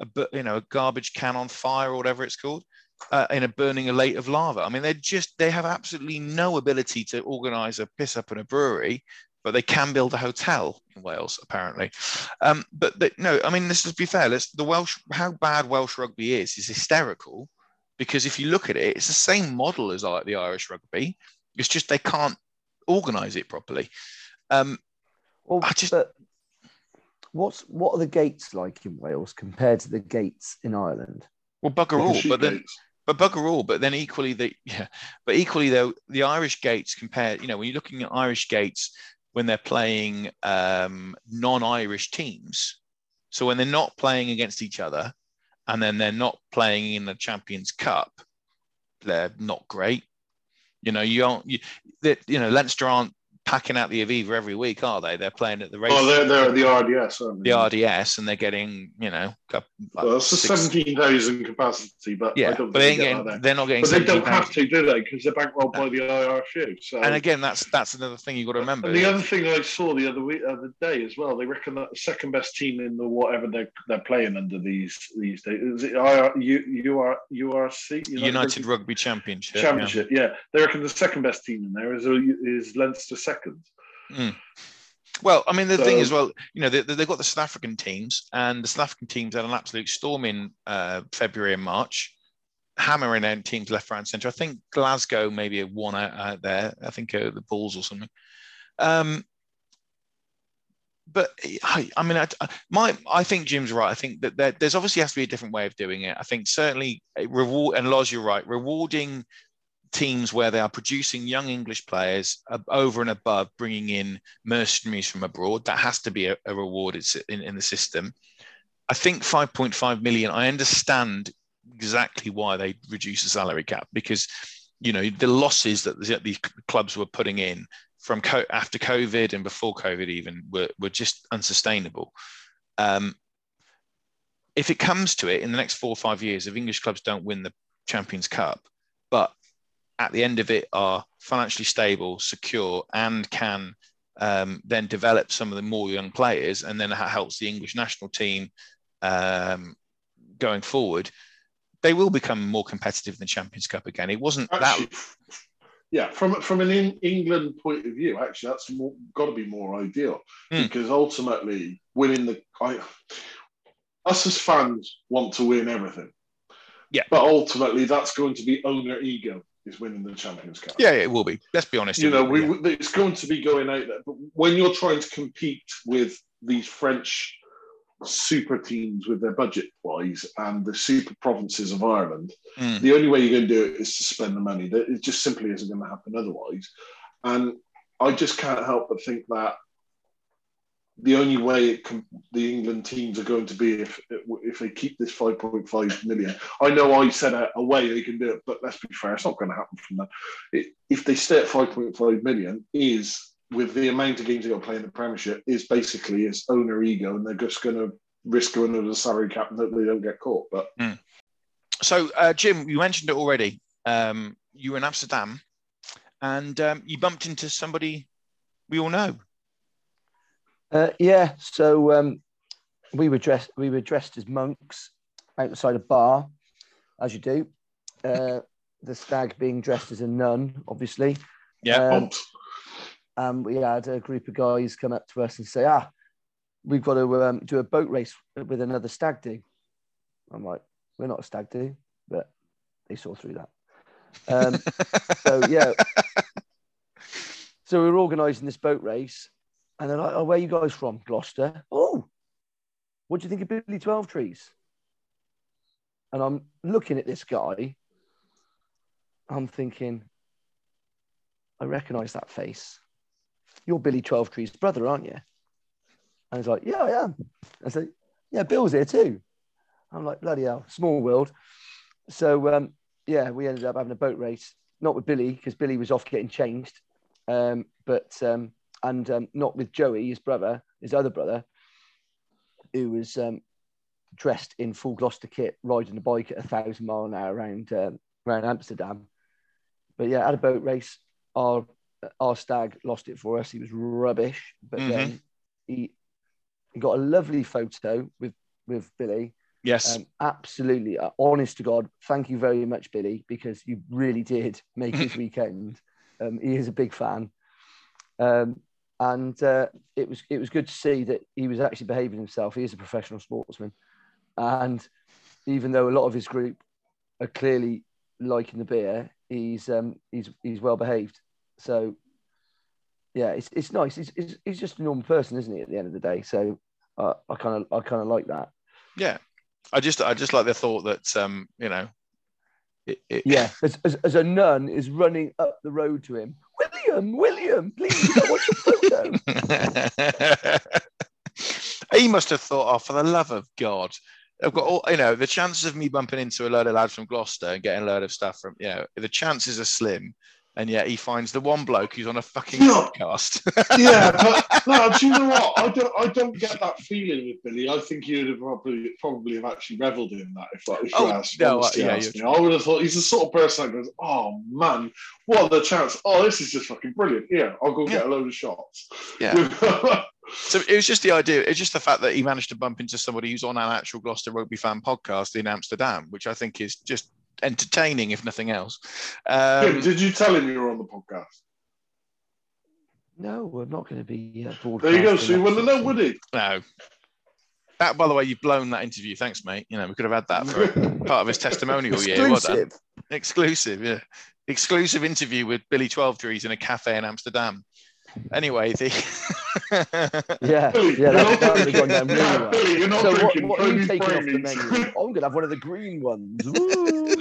a you know a garbage can on fire or whatever it's called uh, in a burning a lake of lava. I mean, they're just they have absolutely no ability to organise a piss up in a brewery, but they can build a hotel in Wales apparently. Um, but the, no, I mean, this is to be fair. Let's, the Welsh, how bad Welsh rugby is, is hysterical because if you look at it, it's the same model as like the Irish rugby. It's just they can't organise it properly. Um, Well, I just- but what's what are the gates like in Wales compared to the gates in Ireland? well, bugger all, but then gates. but bugger all. But then equally, the <laughs> yeah, but equally though, the Irish gates compared, you know, when you're looking at Irish gates when they're playing um, non-Irish teams, so when they're not playing against each other, and then they're not playing in the Champions Cup, they're not great. You know, you aren't, you, that you know, Leinster aren't packing out the Aviva every week, are they? They're playing at the race, Oh, they're, they're at the RDS, the? RDS, and they're getting, you know, like Well, it's a six- 17,000 capacity, but I yeah, don't but they ain't getting, get they're not getting. But they don't 17,000. have to, do they? Because they're bankrolled by the IRFU. So. And again, that's that's another thing you've got to remember. And the other thing I saw the other week, other day as well, they reckon that the second best team in the whatever they're they're playing under these these days is it IR, U, UR, URC United Rugby Championship. yeah. Championship. Yeah. they reckon the second best team in there is is Leinster second. Well, I mean, the thing is, well, you know, they, they've got the South African teams, and the South African teams had an absolute storm in uh, February and March, hammering out teams left, right, and centre. I think Glasgow maybe have won out, out there. I think uh, the Bulls or something. Um, but I, I mean, I, my, I think Jim's right. I think that there, there's obviously has to be a different way of doing it. I think certainly reward, and Loz, you're right, rewarding teams where they are producing young English players over and above bringing in mercenaries from abroad. That has to be a, a reward in, in the system. I think 5.5 million, I understand exactly why they reduce the salary cap because, you know, the losses that these clubs were putting in from co- after COVID and before COVID even were, were just unsustainable. Um, if it comes to it in the next four or five years, if English clubs don't win the Champions Cup, at the end of it are financially stable, secure, and can um, then develop some of the more young players, and then that helps the English national team um, going forward. They will become more competitive in the Champions Cup again. It wasn't Actually, that. yeah, from from an in England point of view, actually, that's got to be more ideal Hmm. because ultimately, winning the I, us as fans want to win everything. Yeah. but ultimately, that's going to be owner ego is winning the Champions Cup. Yeah, it will be. Let's be honest. you know, will be, we, yeah. it's going to be going out there. But when you're trying to compete with these French super teams with their budget wise and the super provinces of Ireland, Mm. the only way you're going to do it is to spend the money. That it just simply isn't going to happen otherwise. And I just can't help but think that the only way it can, the England teams are going to be if if they keep this 5.5 million. I know I said a, a way they can do it, but let's be fair, it's not going to happen from that. It, if they stay at 5.5 million, is with the amount of games they got to play in the Premiership, is basically it's owner ego, and they're just going to risk going under the salary cap and that they don't get caught. But So, uh, Jim, you mentioned it already. Um, you were in Amsterdam, and um, you bumped into somebody we all know. Uh, yeah, so um, we were dressed. We were dressed as monks outside a bar, as you do. Uh, the stag being dressed as a nun, obviously. Yeah. Um, and we had a group of guys come up to us and say, "Ah, we've got to um, do a boat race with another stag do." I'm like, "We're not a stag do," but they saw through that. Um, so yeah, <laughs> so we were organising this boat race, and they're like, "Oh, where are you guys from? Gloucester? Oh, what do you think of Billy Twelvetrees?" And I'm looking at this guy. I'm thinking, I recognise that face. You're Billy Twelvetrees' brother, aren't you? And he's like, Yeah, I am. I said, Yeah, Bill's here too. I'm like, bloody hell, small world. So um, yeah, we ended up having a boat race, not with Billy because Billy was off getting changed, um, but um, and um, not with Joey, his brother, his other brother, who was um, dressed in full Gloucester kit, riding a bike at a thousand mile an hour around um, around Amsterdam. But yeah, at a boat race. Our our stag lost it for us. He was rubbish, but Mhm. then he he got a lovely photo with with Billy. Yes. Um, absolutely, uh, honest to God, thank you very much, Billy, because you really did make his <laughs> weekend. Um, he is a big fan, um, and uh, it was it was good to see that he was actually behaving himself. He is a professional sportsman, and even though a lot of his group are clearly liking the beer, he's um, he's he's well behaved. So yeah, it's it's nice. He's, he's, he's just a normal person, isn't he? At the end of the day, so uh, I kind of I kind of like that. yeah. I just I just like the thought that um, you know, it, it, Yeah, as, as, as a nun is running up the road to him. William, William, please, I want your photo. <laughs> he must have thought, oh, for the love of God. I've got all, you know, the chances of me bumping into a load of lads from Gloucester and getting a load of stuff from, you know, the chances are slim. And yet he finds the one bloke who's on a fucking Yeah. podcast. <laughs> yeah, but no, do you know what? I don't. I don't get that feeling with Billy. I think you'd have probably probably have actually revelled in that if, like, if Oh, you asked, no, uh, yeah, asked me. I would have thought he's the sort of person that goes, "Oh man, what are the chance? Oh, this is just fucking brilliant. Yeah, I'll go get a load of shots." Yeah. <laughs> So it was just the idea. It's just the fact that he managed to bump into somebody who's on an actual Gloucester rugby fan podcast in Amsterdam, which I think is just entertaining, if nothing else. Tim, Um, did you tell him you were on the podcast? No, we're not going to be uh, There you go. broadcasting So he that wouldn't know, would he? no. That, by the way, you've blown that interview. Thanks, mate. You know, we could have had that for <laughs> part of his testimonial. thing. Yeah, well done. Exclusive. Exclusive, yeah. Exclusive interview with Billy Twelvetrees in a cafe in Amsterdam. Anyway, the <laughs> Yeah, yeah, you're that, not that would have gone down really well. Billy, you're not So what, drinking what are you taking off the menu? I'm going to have one of the green ones. <laughs>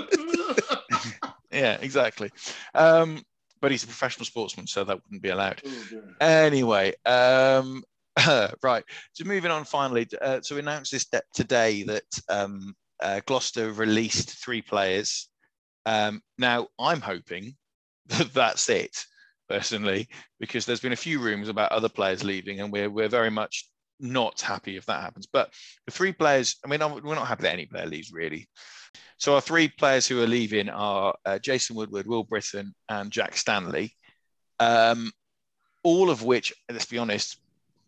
Yeah, exactly. Um, but he's a professional sportsman, so that wouldn't be allowed. Oh. Anyway, um, <laughs> right. So moving on finally, uh, to announce this de- today that um, uh, Gloucester released three players. Um, now, I'm hoping <laughs> that that's it, personally, because there's been a few rumours about other players leaving, and we're we're very much not happy if that happens. But the three players, I mean, I'm- we're not happy that any player leaves really. So our three players who are leaving are uh, Jason Woodward, Will Britton, and Jack Stanley. Um, all of which, let's be honest,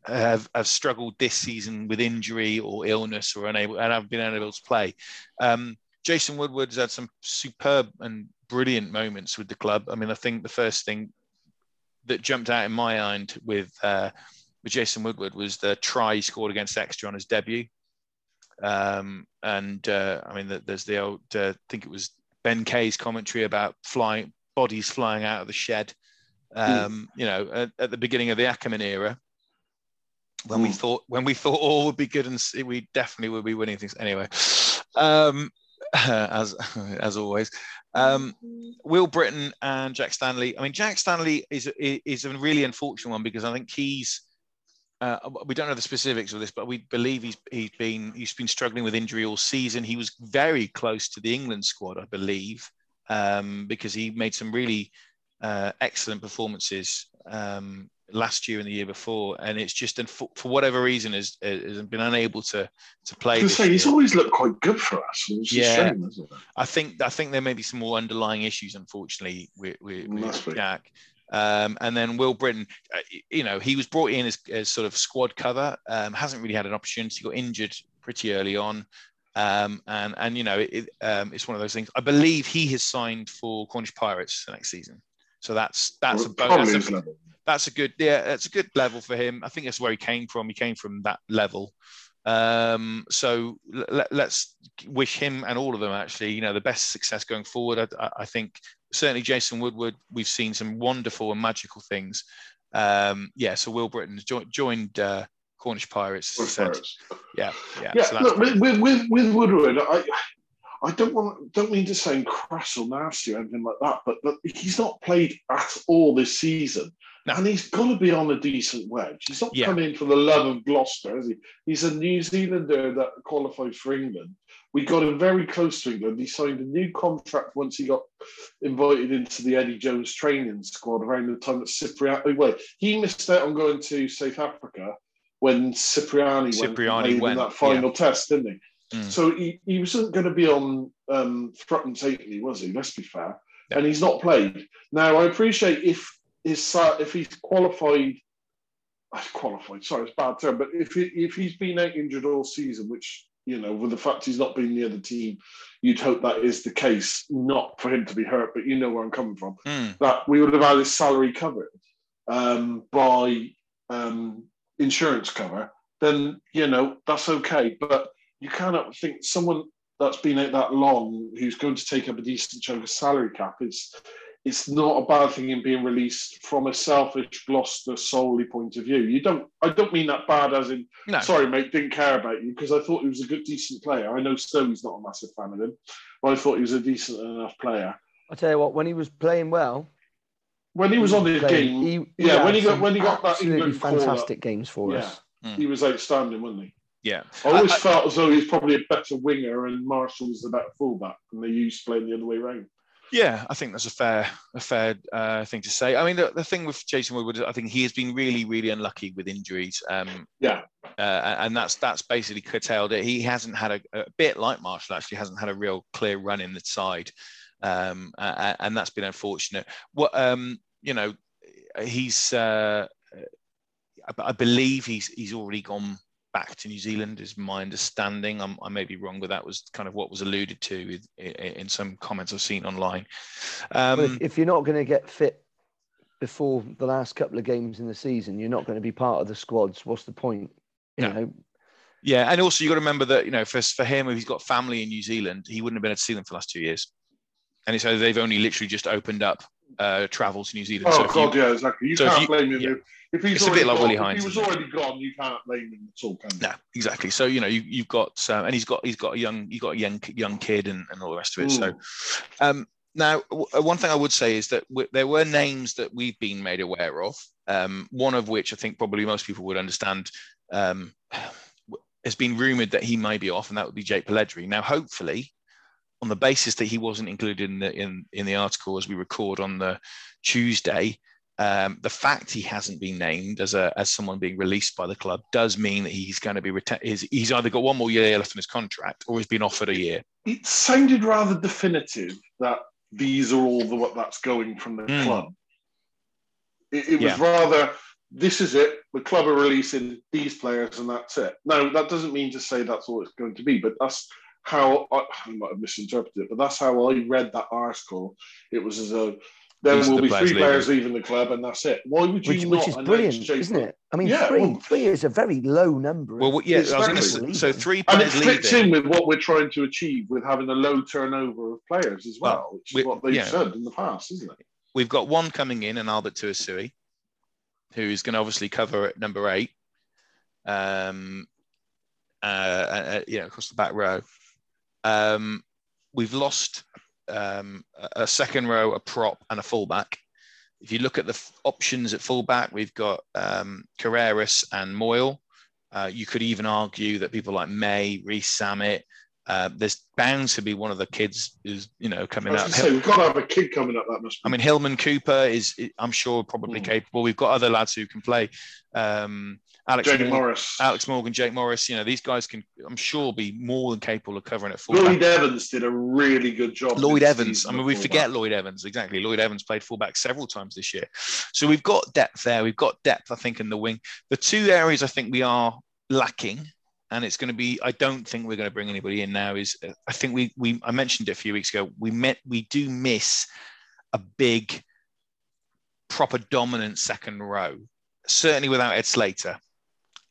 have, have struggled this season with injury or illness or unable and have been unable to play. Um, Jason Woodward's had some superb and brilliant moments with the club. I mean, I think the first thing that jumped out in my mind with uh, with Jason Woodward was the try he scored against Exeter on his debut. Um, and uh, I mean, there's the old, uh, I think it was Ben Kay's commentary about flying bodies flying out of the shed. Um, you know, at, at the beginning of the Ackermann era, when we Mm. thought when we thought all would be good and we definitely would be winning things anyway. Um, <laughs> as <laughs> as always, um, Will Britton and Jack Stanley. I mean, Jack Stanley is is a really unfortunate one because I think he's. Uh, we don't know the specifics of this, but we believe he's he's been he's been struggling with injury all season. He was very close to the England squad, I believe, um, because he made some really uh, excellent performances um, last year and the year before, and it's just and for, for whatever reason has, has been unable to to play. I say, he's always looked quite good for us. yeah, shame, I think I think there may be some more underlying issues, unfortunately, with, with, with Jack. Um, and then Will Britton, uh, you know, he was brought in as, as sort of squad cover, um, hasn't really had an opportunity, got injured pretty early on. Um, and and you know it, um, it's one of those things. I believe he has signed for Cornish Pirates the next season, so that's that's a, that's a, that's a good yeah that's a good level for him. I think that's where he came from. He came from that level. Um, so let, us wish him and all of them actually, you know, the best success going forward. I, I, think certainly Jason Woodward, we've seen some wonderful and magical things. Um, yeah, so Will Britton jo- joined uh, Cornish Pirates. Pirates. Yeah, yeah. Yeah, so look, with, with, with Woodward, I I don't want don't mean to sound crass or nasty or anything like that, but, but he's not played at all this season. And he's got to be on a decent wedge. He's not yeah. come in for the love of Gloucester, is he? He's a New Zealander that qualified for England. We got him very close to England. He signed a new contract once he got invited into the Eddie Jones training squad around the time that Cipriani. Well, he missed out on going to South Africa when Cipriani, Cipriani went, went in that final yeah. test, didn't he? Mm. So he, he wasn't going to be on um, Front and was he? Let's be fair. Yeah. And he's not played. Now, I appreciate if his, if he's qualified, qualified, sorry, it's a bad term, but if, he, if he's been out injured all season, which, you know, with the fact he's not been near the team, you'd hope that is the case, not for him to be hurt, but you know where I'm coming from, mm. that we would have had his salary covered um, by um, insurance cover, then you know that's okay. But you cannot think someone that's been out that long who's going to take up a decent chunk of salary cap is it's not a bad thing in being released from a selfish Gloucester solely point of view. You don't I don't mean that bad as in no. sorry mate, didn't care about you because I thought he was a good decent player. I know Stone's not a massive fan of him, but I thought he was a decent enough player. I tell you what, when he was playing well, when he was on the game, he, he yeah, when he got when he got that England fantastic games for yeah, us. Mm. He was outstanding, wasn't he? Yeah, I always I, felt as though he was probably a better winger and Marshall was the better fullback, and they used to playing the other way around. Yeah, I think that's a fair a fair uh, thing to say. I mean, the, the thing with Jason Woodward, I think he has been really really unlucky with injuries. Um, yeah, uh, and that's that's basically curtailed it. He hasn't had a, a bit like Marshall actually hasn't had a real clear run in the side um, uh, and that's been unfortunate. What um, you know, he's uh, I believe he's he's already gone back to New Zealand, is my understanding. I'm, i may be wrong, but that was kind of what was alluded to in, in some comments I've seen online. Um, if, if, you're not going to get fit before the last couple of games in the season, you're not going to be part of the squads. What's the point? You no. know. Yeah, and also you got to remember that you know for for him, if he's got family in New Zealand, he wouldn't have been able to see them for the last two years and so they've only literally just opened up uh, travel to New Zealand. Oh so God, you, yeah, exactly. You so can't you, blame him. Yeah. If he's it's a bit like Willi Heinz. If he was already gone, you can't blame him at all, can you? No, exactly. So you know, you, you've got um, and he's got he's got a young you got a young young kid and, and all the rest of it. So um, now, uh, one thing I would say is that w- there were names that we've been made aware of. Um, one of which I think probably most people would understand um, <sighs> has been rumored that he may be off, and that would be Jake Polledri. Now, hopefully, on the basis that he wasn't included in the in, in the article as we record on the Tuesday, um, the fact he hasn't been named as a as someone being released by the club does mean that he's going to be reta- he's, he's either got one more year left in his contract or he's been offered a year. It sounded rather definitive that these are all the what that's going from the mm. club. It, it was yeah. rather this is it. The club are releasing these players and that's it. Now that doesn't mean to say that's all it's going to be, but that's how I, I might have misinterpreted it, but that's how I read that article. It was as a there will the be three players leaving the club, and that's it. Why would you which, not? Which is brilliant, isn't it? I mean, yeah, three, well, three is a very low number. Well, yeah, I was going to so three players and it fits leaving. in with what we're trying to achieve with having a low turnover of players as well, well which is what they've yeah. said in the past, isn't it? We've got one coming in, and Albert Tuisue, who is going to obviously cover at number eight. Um, uh, uh, you know, across the back row. Um, we've lost um, a second row, a prop, and a fullback. If you look at the f- options at fullback, we've got um, Carreras and Moyle. Uh, you could even argue that people like May, Rees-Zammit, Uh, there's bound to be one of the kids who's you know coming up. Say, we've got to have a kid coming up. That must. Be. I mean, Hillman Cooper is, I'm sure, probably Mm. capable. We've got other lads who can play. Um, Alex Jake Morgan, Morris. Alex Morgan, Jake Morris. You know, these guys can, I'm sure, be more than capable of covering at fullback. Lloyd Evans did a really good job. Lloyd Evans. I mean, we forget Lloyd Evans exactly. Lloyd Evans played fullback several times this year, so we've got depth there. We've got depth, I think, in the wing. The two areas I think we are lacking, and it's going to be. I don't think we're going to bring anybody in now. Is I think we we I mentioned it a few weeks ago. We met we do miss a big, proper dominant second row. Certainly without Ed Slater.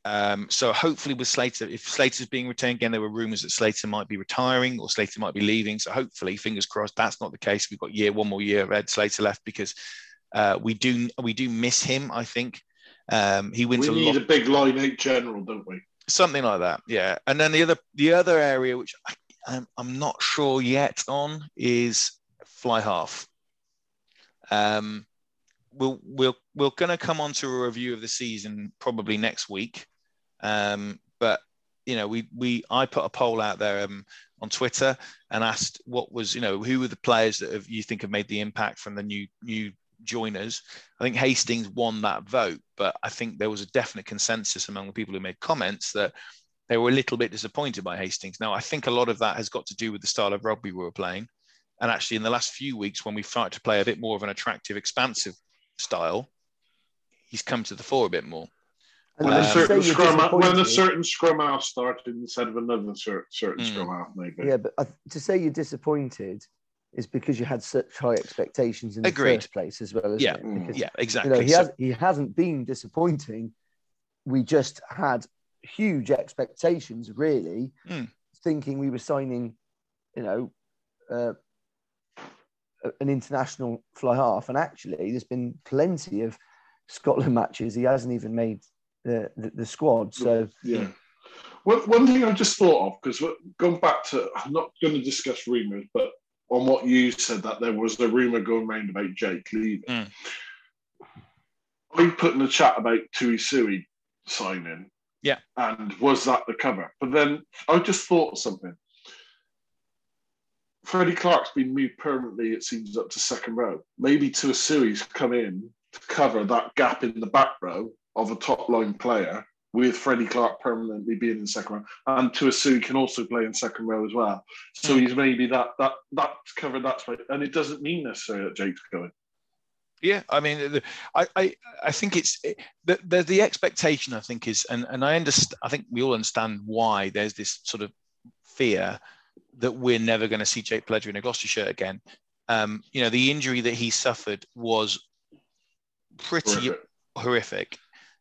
Um, so hopefully with Slater, if Slater's being retained again, there were rumours that Slater might be retiring or Slater might be leaving. So hopefully, fingers crossed, that's not the case. We've got year one more year of Ed Slater left because uh, we do we do miss him. I think um, he wins We a need lot, a big line eight general, don't we? Something like that. Yeah, and then the other the other area which I, I'm, I'm not sure yet on is fly half. Um, we'll we'll we're going to come on to a review of the season probably next week. Um, but you know, we we I put a poll out there um, on Twitter and asked what was you know who were the players that have, you think have made the impact from the new new joiners. I think Hastings won that vote, but I think there was a definite consensus among the people who made comments that they were a little bit disappointed by Hastings. Now, I think a lot of that has got to do with the style of rugby we were playing. And actually, in the last few weeks, when we've started to play a bit more of an attractive, expansive style, he's come to the fore a bit more. When Um, a certain scrum, when a certain scrum half started instead of another cer- certain Mm. scrum half, maybe. Yeah, but I, to say you're disappointed is because you had such high expectations in the Agreed. first place as well, isn't Yeah. it? Mm. Because, Yeah, you exactly. know, he, So- has, he hasn't been disappointing. We just had huge expectations, really, Mm. thinking we were signing, you know, uh, an international fly half. And actually, there's been plenty of Scotland matches. He hasn't even made the, the, the squad. So, Yeah. One, one thing I just thought of, because going back to, I'm not going to discuss rumours, but on what you said, that there was a rumour going around about Jake leaving. Mm. I put in the chat about Tuisue signing. Yeah. And was that the cover? But then I just thought of something. Freddie Clarke's been moved permanently, it seems, up to second row. Maybe Tuisue's come in to cover that gap in the back row of a top line player with Freddie Clarke permanently being in second row. And Tuisue can also play in second row as well. So Mm. he's maybe that that that's covered that space. And it doesn't mean necessarily that Jake's going. Yeah, I mean, I, I, I think it's the, the the expectation. I think is, and and I understand. I think we all understand why there's this sort of fear that we're never going to see Jake Polledri in a Gloucester shirt again. Um, you know, the injury that he suffered was pretty Horrific. horrific.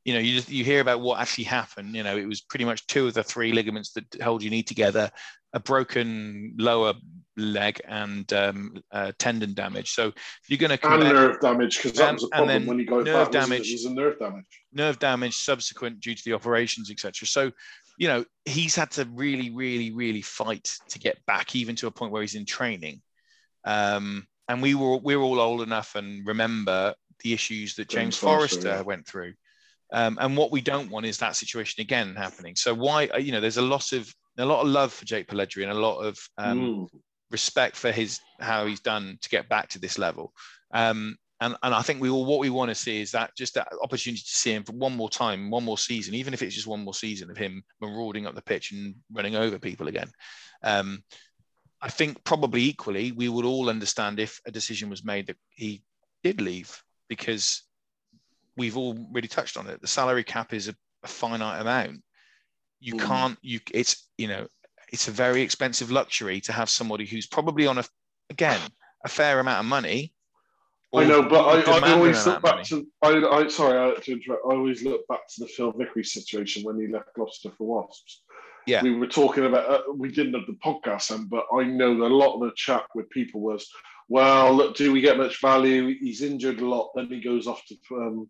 You know, you just, you hear about what actually happened. You know, it was pretty much two of the three ligaments that hold your knee together, a broken lower leg, and um, uh, tendon damage. So if you're going to And nerve damage, because that And- was a problem then when he got nerve back. damage. Was a nerve damage. nerve damage subsequent due to the operations, etc. So, you know, he's had to really, really, really fight to get back, even to a point where he's in training. Um, and we were we're all old enough and remember the issues that James, James Forrester, Forrester yeah. went through. Um, and what we don't want is that situation again happening. So why, uh, you know, there's a lot of a lot of love for Jake Polledri and a lot of um, Mm. respect for his how he's done to get back to this level. Um, and and I think we all what we want to see is that just that opportunity to see him for one more time, one more season, even if it's just one more season of him marauding up the pitch and running over people again. Um, I think probably equally we would all understand if a decision was made that he did leave because we've all really touched on it. The salary cap is a, a finite amount. You Mm. can't. You it's you know it's a very expensive luxury to have somebody who's probably on a again a fair amount of money. I know, but I, I always look back to. I, I sorry I, to interrupt. I always look back to the Phil Vickery situation when he left Gloucester for Wasps. Yeah. we were talking about. Uh, we didn't have the podcast, then, but I know that a lot of the chat with people was, "Well, look, do we get much value? He's injured a lot. Then he goes off to um,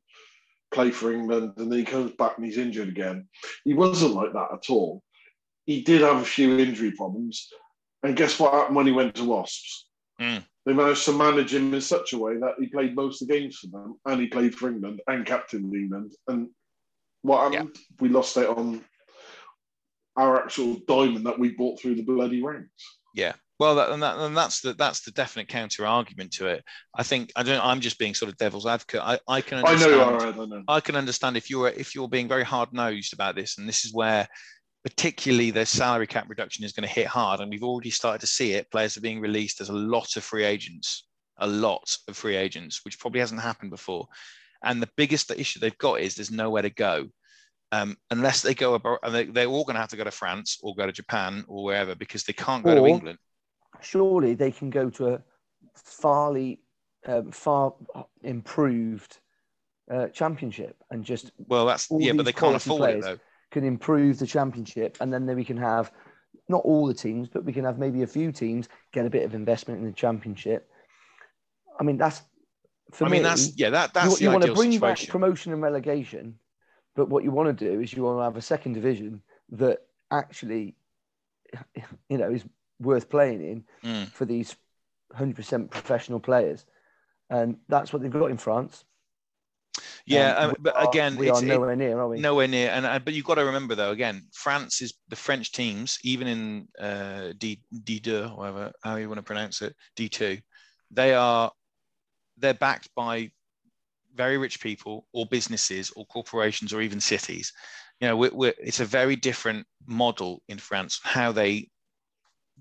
play for England, and then he comes back and he's injured again." He wasn't like that at all. He did have a few injury problems, and guess what happened when he went to Wasps? Mm. They managed to manage him in such a way that he played most of the games for them, and he played for England and captained England. And what happened? We lost out on our actual diamond that we bought through the bloody ranks. Yeah. Well, that, and, that, and that's the that's the definite counter argument to it. I think I don't. I'm just being sort of devil's advocate. I, I can understand. I know, right, I know. I can understand if you're if you're being very hard nosed about this, and this is where particularly the salary cap reduction is going to hit hard. And we've already started to see it. Players are being released. There's a lot of free agents, a lot of free agents, which probably hasn't happened before. And the biggest issue they've got is there's nowhere to go. Um, unless they go abroad, and they, they're all going to have to go to France or go to Japan or wherever because they can't go or, to England. Surely they can go to a farly, um, far improved uh, championship and just well, that's yeah, but they can't afford it though can improve the championship, and then, then we can have not all the teams, but we can have maybe a few teams get a bit of investment in the championship. I mean, that's for I mean, me, that's yeah, that that's you, you want to bring situation. back promotion and relegation, but what you want to do is you want to have a second division that actually, you know, is worth playing in mm. for these hundred percent professional players, and that's what they've got in France. Yeah, um, but are, again, we it's, are nowhere it, near, are we? Nowhere near. And uh, but you've got to remember though, again, France is the French teams, even in uh, D D2, whatever how you want to pronounce it, D two, they are they're backed by very rich people or businesses or corporations or even cities. You know, we're, we're, it's a very different model in France how they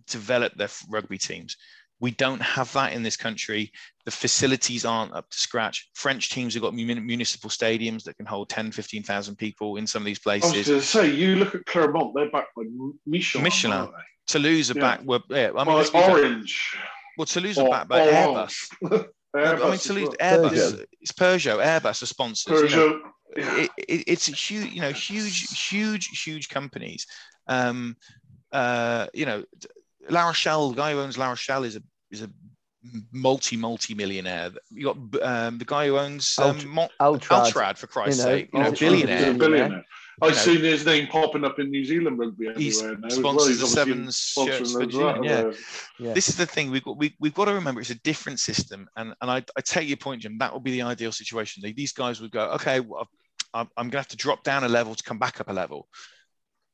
develop their rugby teams. We don't have that in this country. The facilities aren't up to scratch. French teams have got municipal stadiums that can hold 10, 15,000 people in some of these places. I was going to say, you look at Clermont, they're backed by Michelin. Michelin. Toulouse are yeah. back. Well, yeah, I mean, well, Orange. Well, Toulouse are backed by Airbus. <laughs> Airbus. I mean, Toulouse, Airbus. Peugeot. It's Peugeot. Airbus are sponsors. Peugeot. You know, yeah. it, it, it's a huge, you know, huge, huge, huge companies. Um, uh, you know, La Rochelle, the guy who owns La Rochelle is a is a multi multi millionaire. You got um, the guy who owns um, Altrad. Altrad for Christ's you know, sake, you know, billionaire. billionaire. I've know, seen his name popping up in New Zealand rugby he's now. Sponsors well. Sevens shirts for June. Yeah. yeah. This is the thing we've got. We, we've got to remember it's a different system, and and I, I take your point, Jim. That would be the ideal situation. These guys would go, okay, well, I'm, I'm going to have to drop down a level to come back up a level.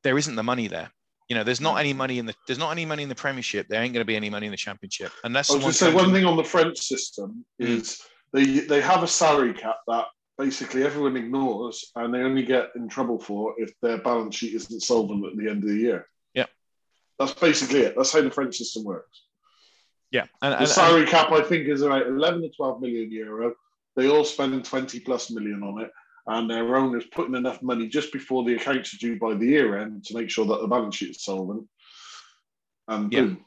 There isn't the money there. You know, there's not any money in the there's not any money in the Premiership. There ain't going to be any money in the Championship unless. I was going to say one thing on the French system hmm. is they they have a salary cap that basically everyone ignores, and they only get in trouble for if their balance sheet isn't solvent at the end of the year. Yeah, that's basically it. That's how the French system works. Yeah, and, the salary and, cap I think is about 11 to 12 million euro. They all spend 20 plus million on it and their owners putting enough money just before the accounts are due by the year end to make sure that the balance sheet is solvent. And yeah. boom.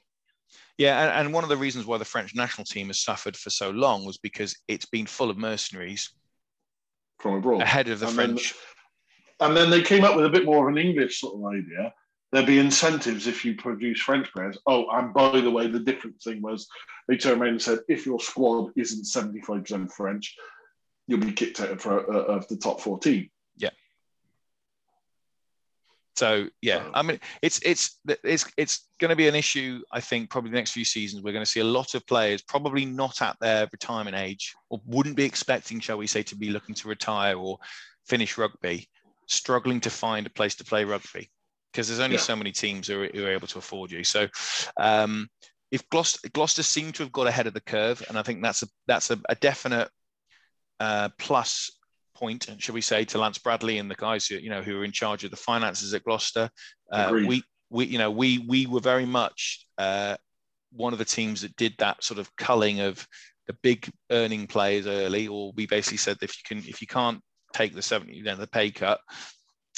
Yeah, and, and one of the reasons why the French national team has suffered for so long was because it's been full of mercenaries from abroad ahead of the and French. Then, and then they came up with a bit more of an English sort of idea. There'd be incentives if you produce French players. Oh, and by the way, the different thing was they turned around and said if your squad isn't 75% French, you'll be kicked out of, uh, of the top 14. So yeah, I mean, it's it's it's it's going to be an issue. I think probably the next few seasons we're going to see a lot of players probably not at their retirement age or wouldn't be expecting, shall we say, to be looking to retire or finish rugby, struggling to find a place to play rugby because there's only yeah. so many teams who are, who are, able to afford you. So um, if Gloucester, Gloucester seem to have got ahead of the curve, and I think that's a that's a, a definite uh, plus point, should we say, to Lance Bradley and the guys who you know who are in charge of the finances at Gloucester. Uh, we we you know we we were very much uh, one of the teams that did that sort of culling of the big earning players early, or we basically said if you can if you can't take the 70 you know the pay cut,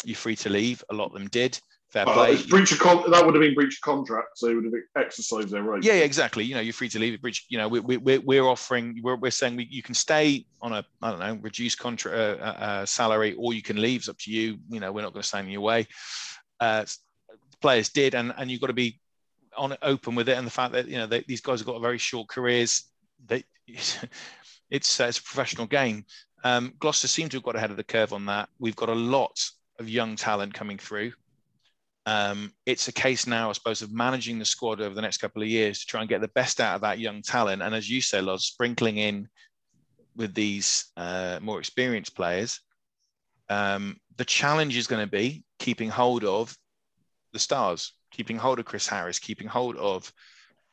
you're free to leave. A lot of them did. Fair play. breach of con- that would have been breach of contract, so they would have exercised their right. Yeah, yeah, exactly. You know, you're free to leave. Breach. You know, we, we, we're offering. We're, we're saying we, you can stay on a I don't know reduced contract uh, uh, uh, salary, or you can leave. It's up to you. You know, we're not going to stand in your way. Uh, players did, and and you've got to be on open with it, and the fact that you know they, these guys have got very short careers. They, <laughs> it's uh, it's a professional game. Um, Gloucester seem to have got ahead of the curve on that. We've got a lot of young talent coming through. Um, it's a case now, I suppose, of managing the squad over the next couple of years to try and get the best out of that young talent. And as you say, Loz, sprinkling in with these uh, more experienced players. Um, the challenge is going to be keeping hold of the stars, keeping hold of Chris Harris, keeping hold of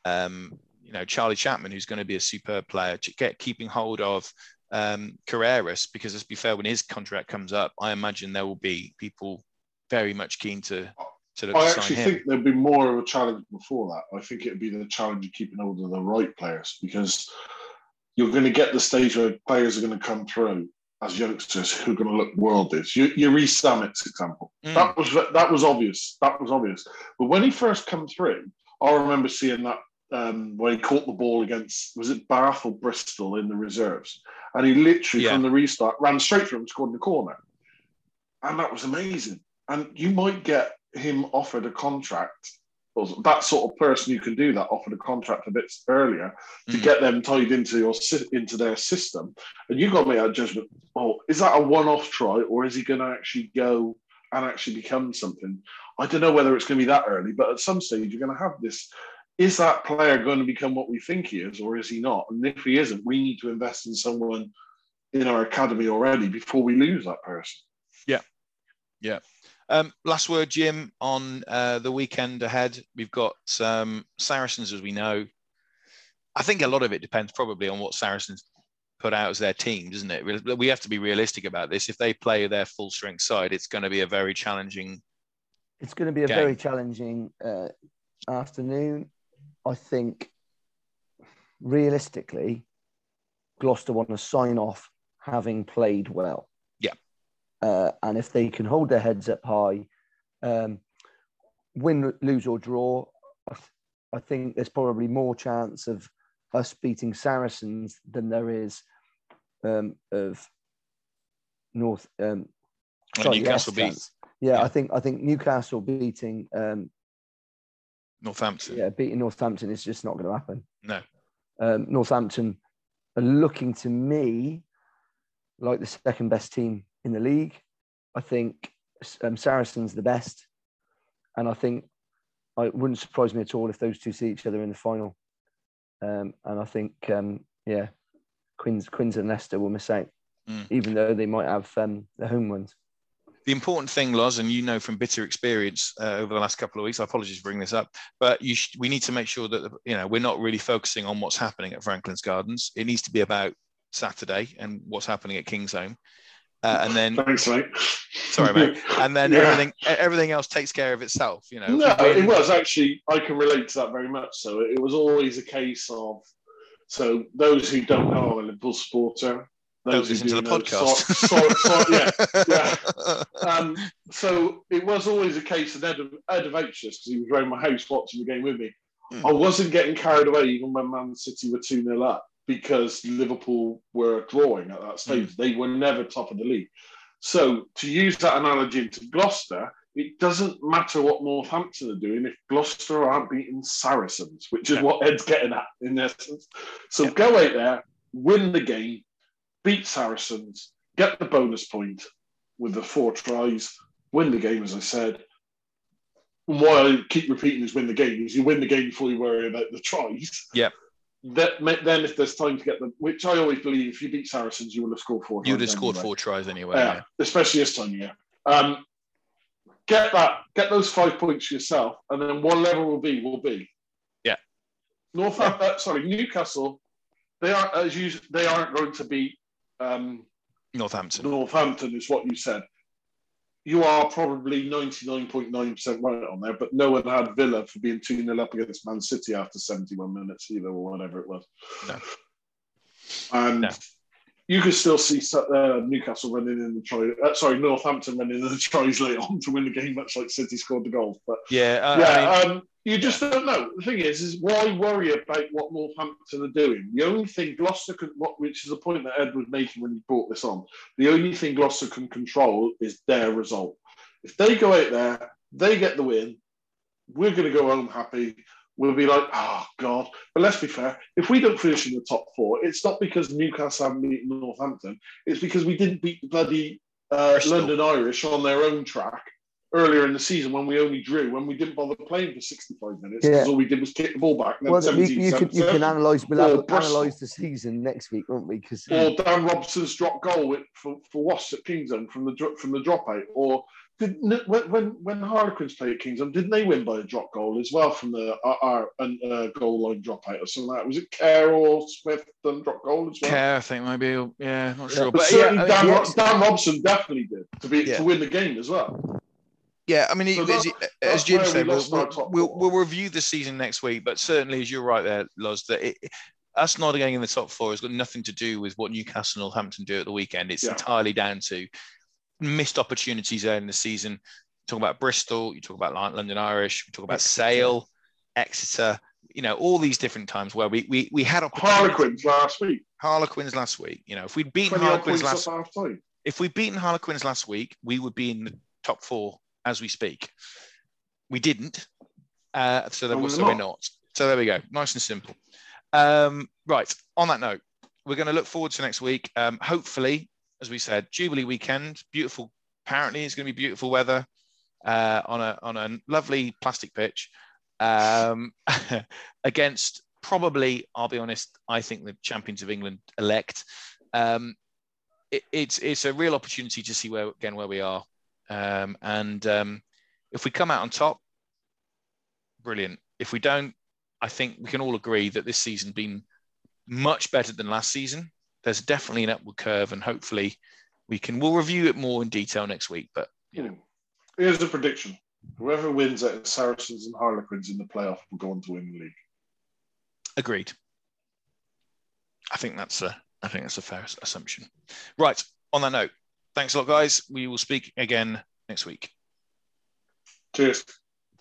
um, you know Charlie Chapman, who's going to be a superb player, get keeping hold of um, Carreras, because let's be fair, when his contract comes up, I imagine there will be people very much keen to to I actually him. think there'd be more of a challenge before that. I think it'd be the challenge of keeping hold of the right players because you're going to get the stage where players are going to come through as youngsters who are going to look worldly. You, you Rees-Zammit's example. Mm. That was that was obvious. That was obvious. But when he first come through, I remember seeing that um, when he caught the ball against was it Bath or Bristol in the reserves, and he literally Yeah. from the restart ran straight through and scored in the corner, and that was amazing. And you might get him offered a contract. Or that sort of person you can do that offered a contract a bit earlier to Mm. get them tied into your into their system, and you got to make that judgment. Oh, is that a one-off try, or is he going to actually go and actually become something? I don't know whether it's going to be that early, but at some stage you're going to have this. Is that player going to become what we think he is, or is he not? And if he isn't, we need to invest in someone in our academy already before we lose that person. Um, last word, Jim, on uh, the weekend ahead. We've got um, Saracens, as we know. I think a lot of it depends probably on what Saracens put out as their teams, isn't it? We- We have to be realistic about this. If they play their full strength side, it's going to be a very challenging. It's going to be a game. very challenging uh, afternoon. I think realistically, Gloucester want to sign off having played well. Uh, and if they can hold their heads up high, um, win, lose, or draw, I, th- I think there's probably more chance of us beating Saracens than there is um, of North. Um, sorry, Newcastle beat. Yeah, Yeah. I think I think Newcastle beating um, Northampton. yeah beating Northampton is just not going to happen. No. Um, Northampton are looking to me like the second best team in the league. I think um, Saracens the best, and I think I- it wouldn't surprise me at all if those two see each other in the final. Um, and I think um, yeah, Quins Quins and Leicester will miss out, Mm. even though they might have um, the home ones. The important thing, Loz, and you know from bitter experience uh, over the last couple of weeks, I apologize for bringing this up, but you sh- we need to make sure that you know we're not really focusing on what's happening at Franklin's Gardens. It needs to be about Saturday and what's happening at Kingsholm, uh, and then Thanks, mate. sorry, mate, <laughs> and then Yeah. everything everything else takes care of itself. You know, No, it was actually. I can relate to that very much. So it was always a case of. So those who don't know, I'm a Liverpool supporter. Don't Those who listen to the know, podcast. so- so- so- yeah, <laughs> yeah. Um, so it was always a case of Ed, Ed of anxious because he was around my house watching the game with me. Hmm. I wasn't getting carried away even when Man City were 2 0 up because Liverpool were drawing at that stage. Hmm. They were never top of the league. So to use that analogy into Gloucester, it doesn't matter what Northampton are doing if Gloucester aren't beating Saracens, which is Yeah. what Ed's getting at in essence. So Yeah. go out there, win the game, beat Saracens, get the bonus point with the four tries, win the game, as I said. And why I keep repeating is win the game is you win the game before you worry about the tries. Yep. That then if there's time to get them, which I always believe, if you beat Saracens, you will have scored four. You'd have scored anyway. four tries anyway. Yeah, yeah. especially this time of year. Um, get that, get those five points yourself, and then what level will be will be. Yeah. Northampton, uh, sorry, Newcastle. They aren't as you. They aren't going to beat um, Northampton. Northampton, is what you said. You are probably ninety nine point nine percent right on there, but no one had Villa for being two 0 up against Man City after seventy one minutes either, or whatever it was. No. And No. you could still see uh, Newcastle running in the try. Uh, sorry, Northampton running in the tries later on to win the game, much like City scored the goals. But Yeah, uh, yeah, I mean, um, you just don't know. The thing is, is why worry about what Northampton are doing? The only thing Gloucester can, what, which is the point that Ed was making when he brought this on, the only thing Gloucester can control is their result. If they go out there, they get the win, we're going to go home happy. We'll be like, oh God. But let's be fair. If we don't finish in the top four, it's not because Newcastle haven't beaten Northampton. It's because we didn't beat the bloody uh, London Irish on their own track earlier in the season when we only drew, when we didn't bother playing for 65 minutes because Yeah. all we did was kick the ball back. And then Well, we, 17, you can you can analyse we'll have, analyse the season next week, won't we? Because or um, Dan Robson's drop goal with, for, for Wasps at Kingsholm from the from the dropout, or did, when, when when Harlequins played at Kingsholm, didn't they win by a drop goal as well from the uh, uh, our, uh, goal line drop out or something like that? Was it Kerr or Smith done drop goal as well? Kerr, I think maybe. Yeah, not sure. But, but certainly yeah, Dan, Dan Robson definitely did to be Yeah. to win the game as well. Yeah, I mean, So as, as Jim said, we'll, we'll, we'll, we'll review the season next week. But certainly, as you're right there, Loz, that it, us not getting in the top four has got nothing to do with what Newcastle and Northampton do at the weekend. It's Yeah. entirely down to missed opportunities there in the season. Talk about Bristol, you talk about London Irish, we talk about Exeter. Sale, Exeter. You know, all these different times where we we, we had. Harlequins last week, Harlequins last week. You know, if we'd beaten Harlequins last time. if we'd beaten Harlequins last week, we would be in the top four as we speak. We didn't. Uh, so, there, we're so we're not. not. So there we go. Nice and simple. Um, right. On that note, we're going to look forward to next week. Um, hopefully, as we said, Jubilee weekend, beautiful. Apparently, it's going to be beautiful weather uh, on a on a lovely plastic pitch um, <laughs> against probably. I'll be honest. I think the champions of England elect. Um, it, it's it's a real opportunity to see where again where we are, um, and um, if we come out on top, brilliant. If we don't, I think we can all agree that this season's been much better than last season. There's definitely an upward curve, and hopefully we can. We'll review it more in detail next week. But you know, Here's a prediction: whoever wins of Saracens and Harlequins in the playoff will go on to win the league. agreed. I think that's a I think that's a fair assumption. Right. On that note, thanks a lot, guys. We will speak again next week. Cheers.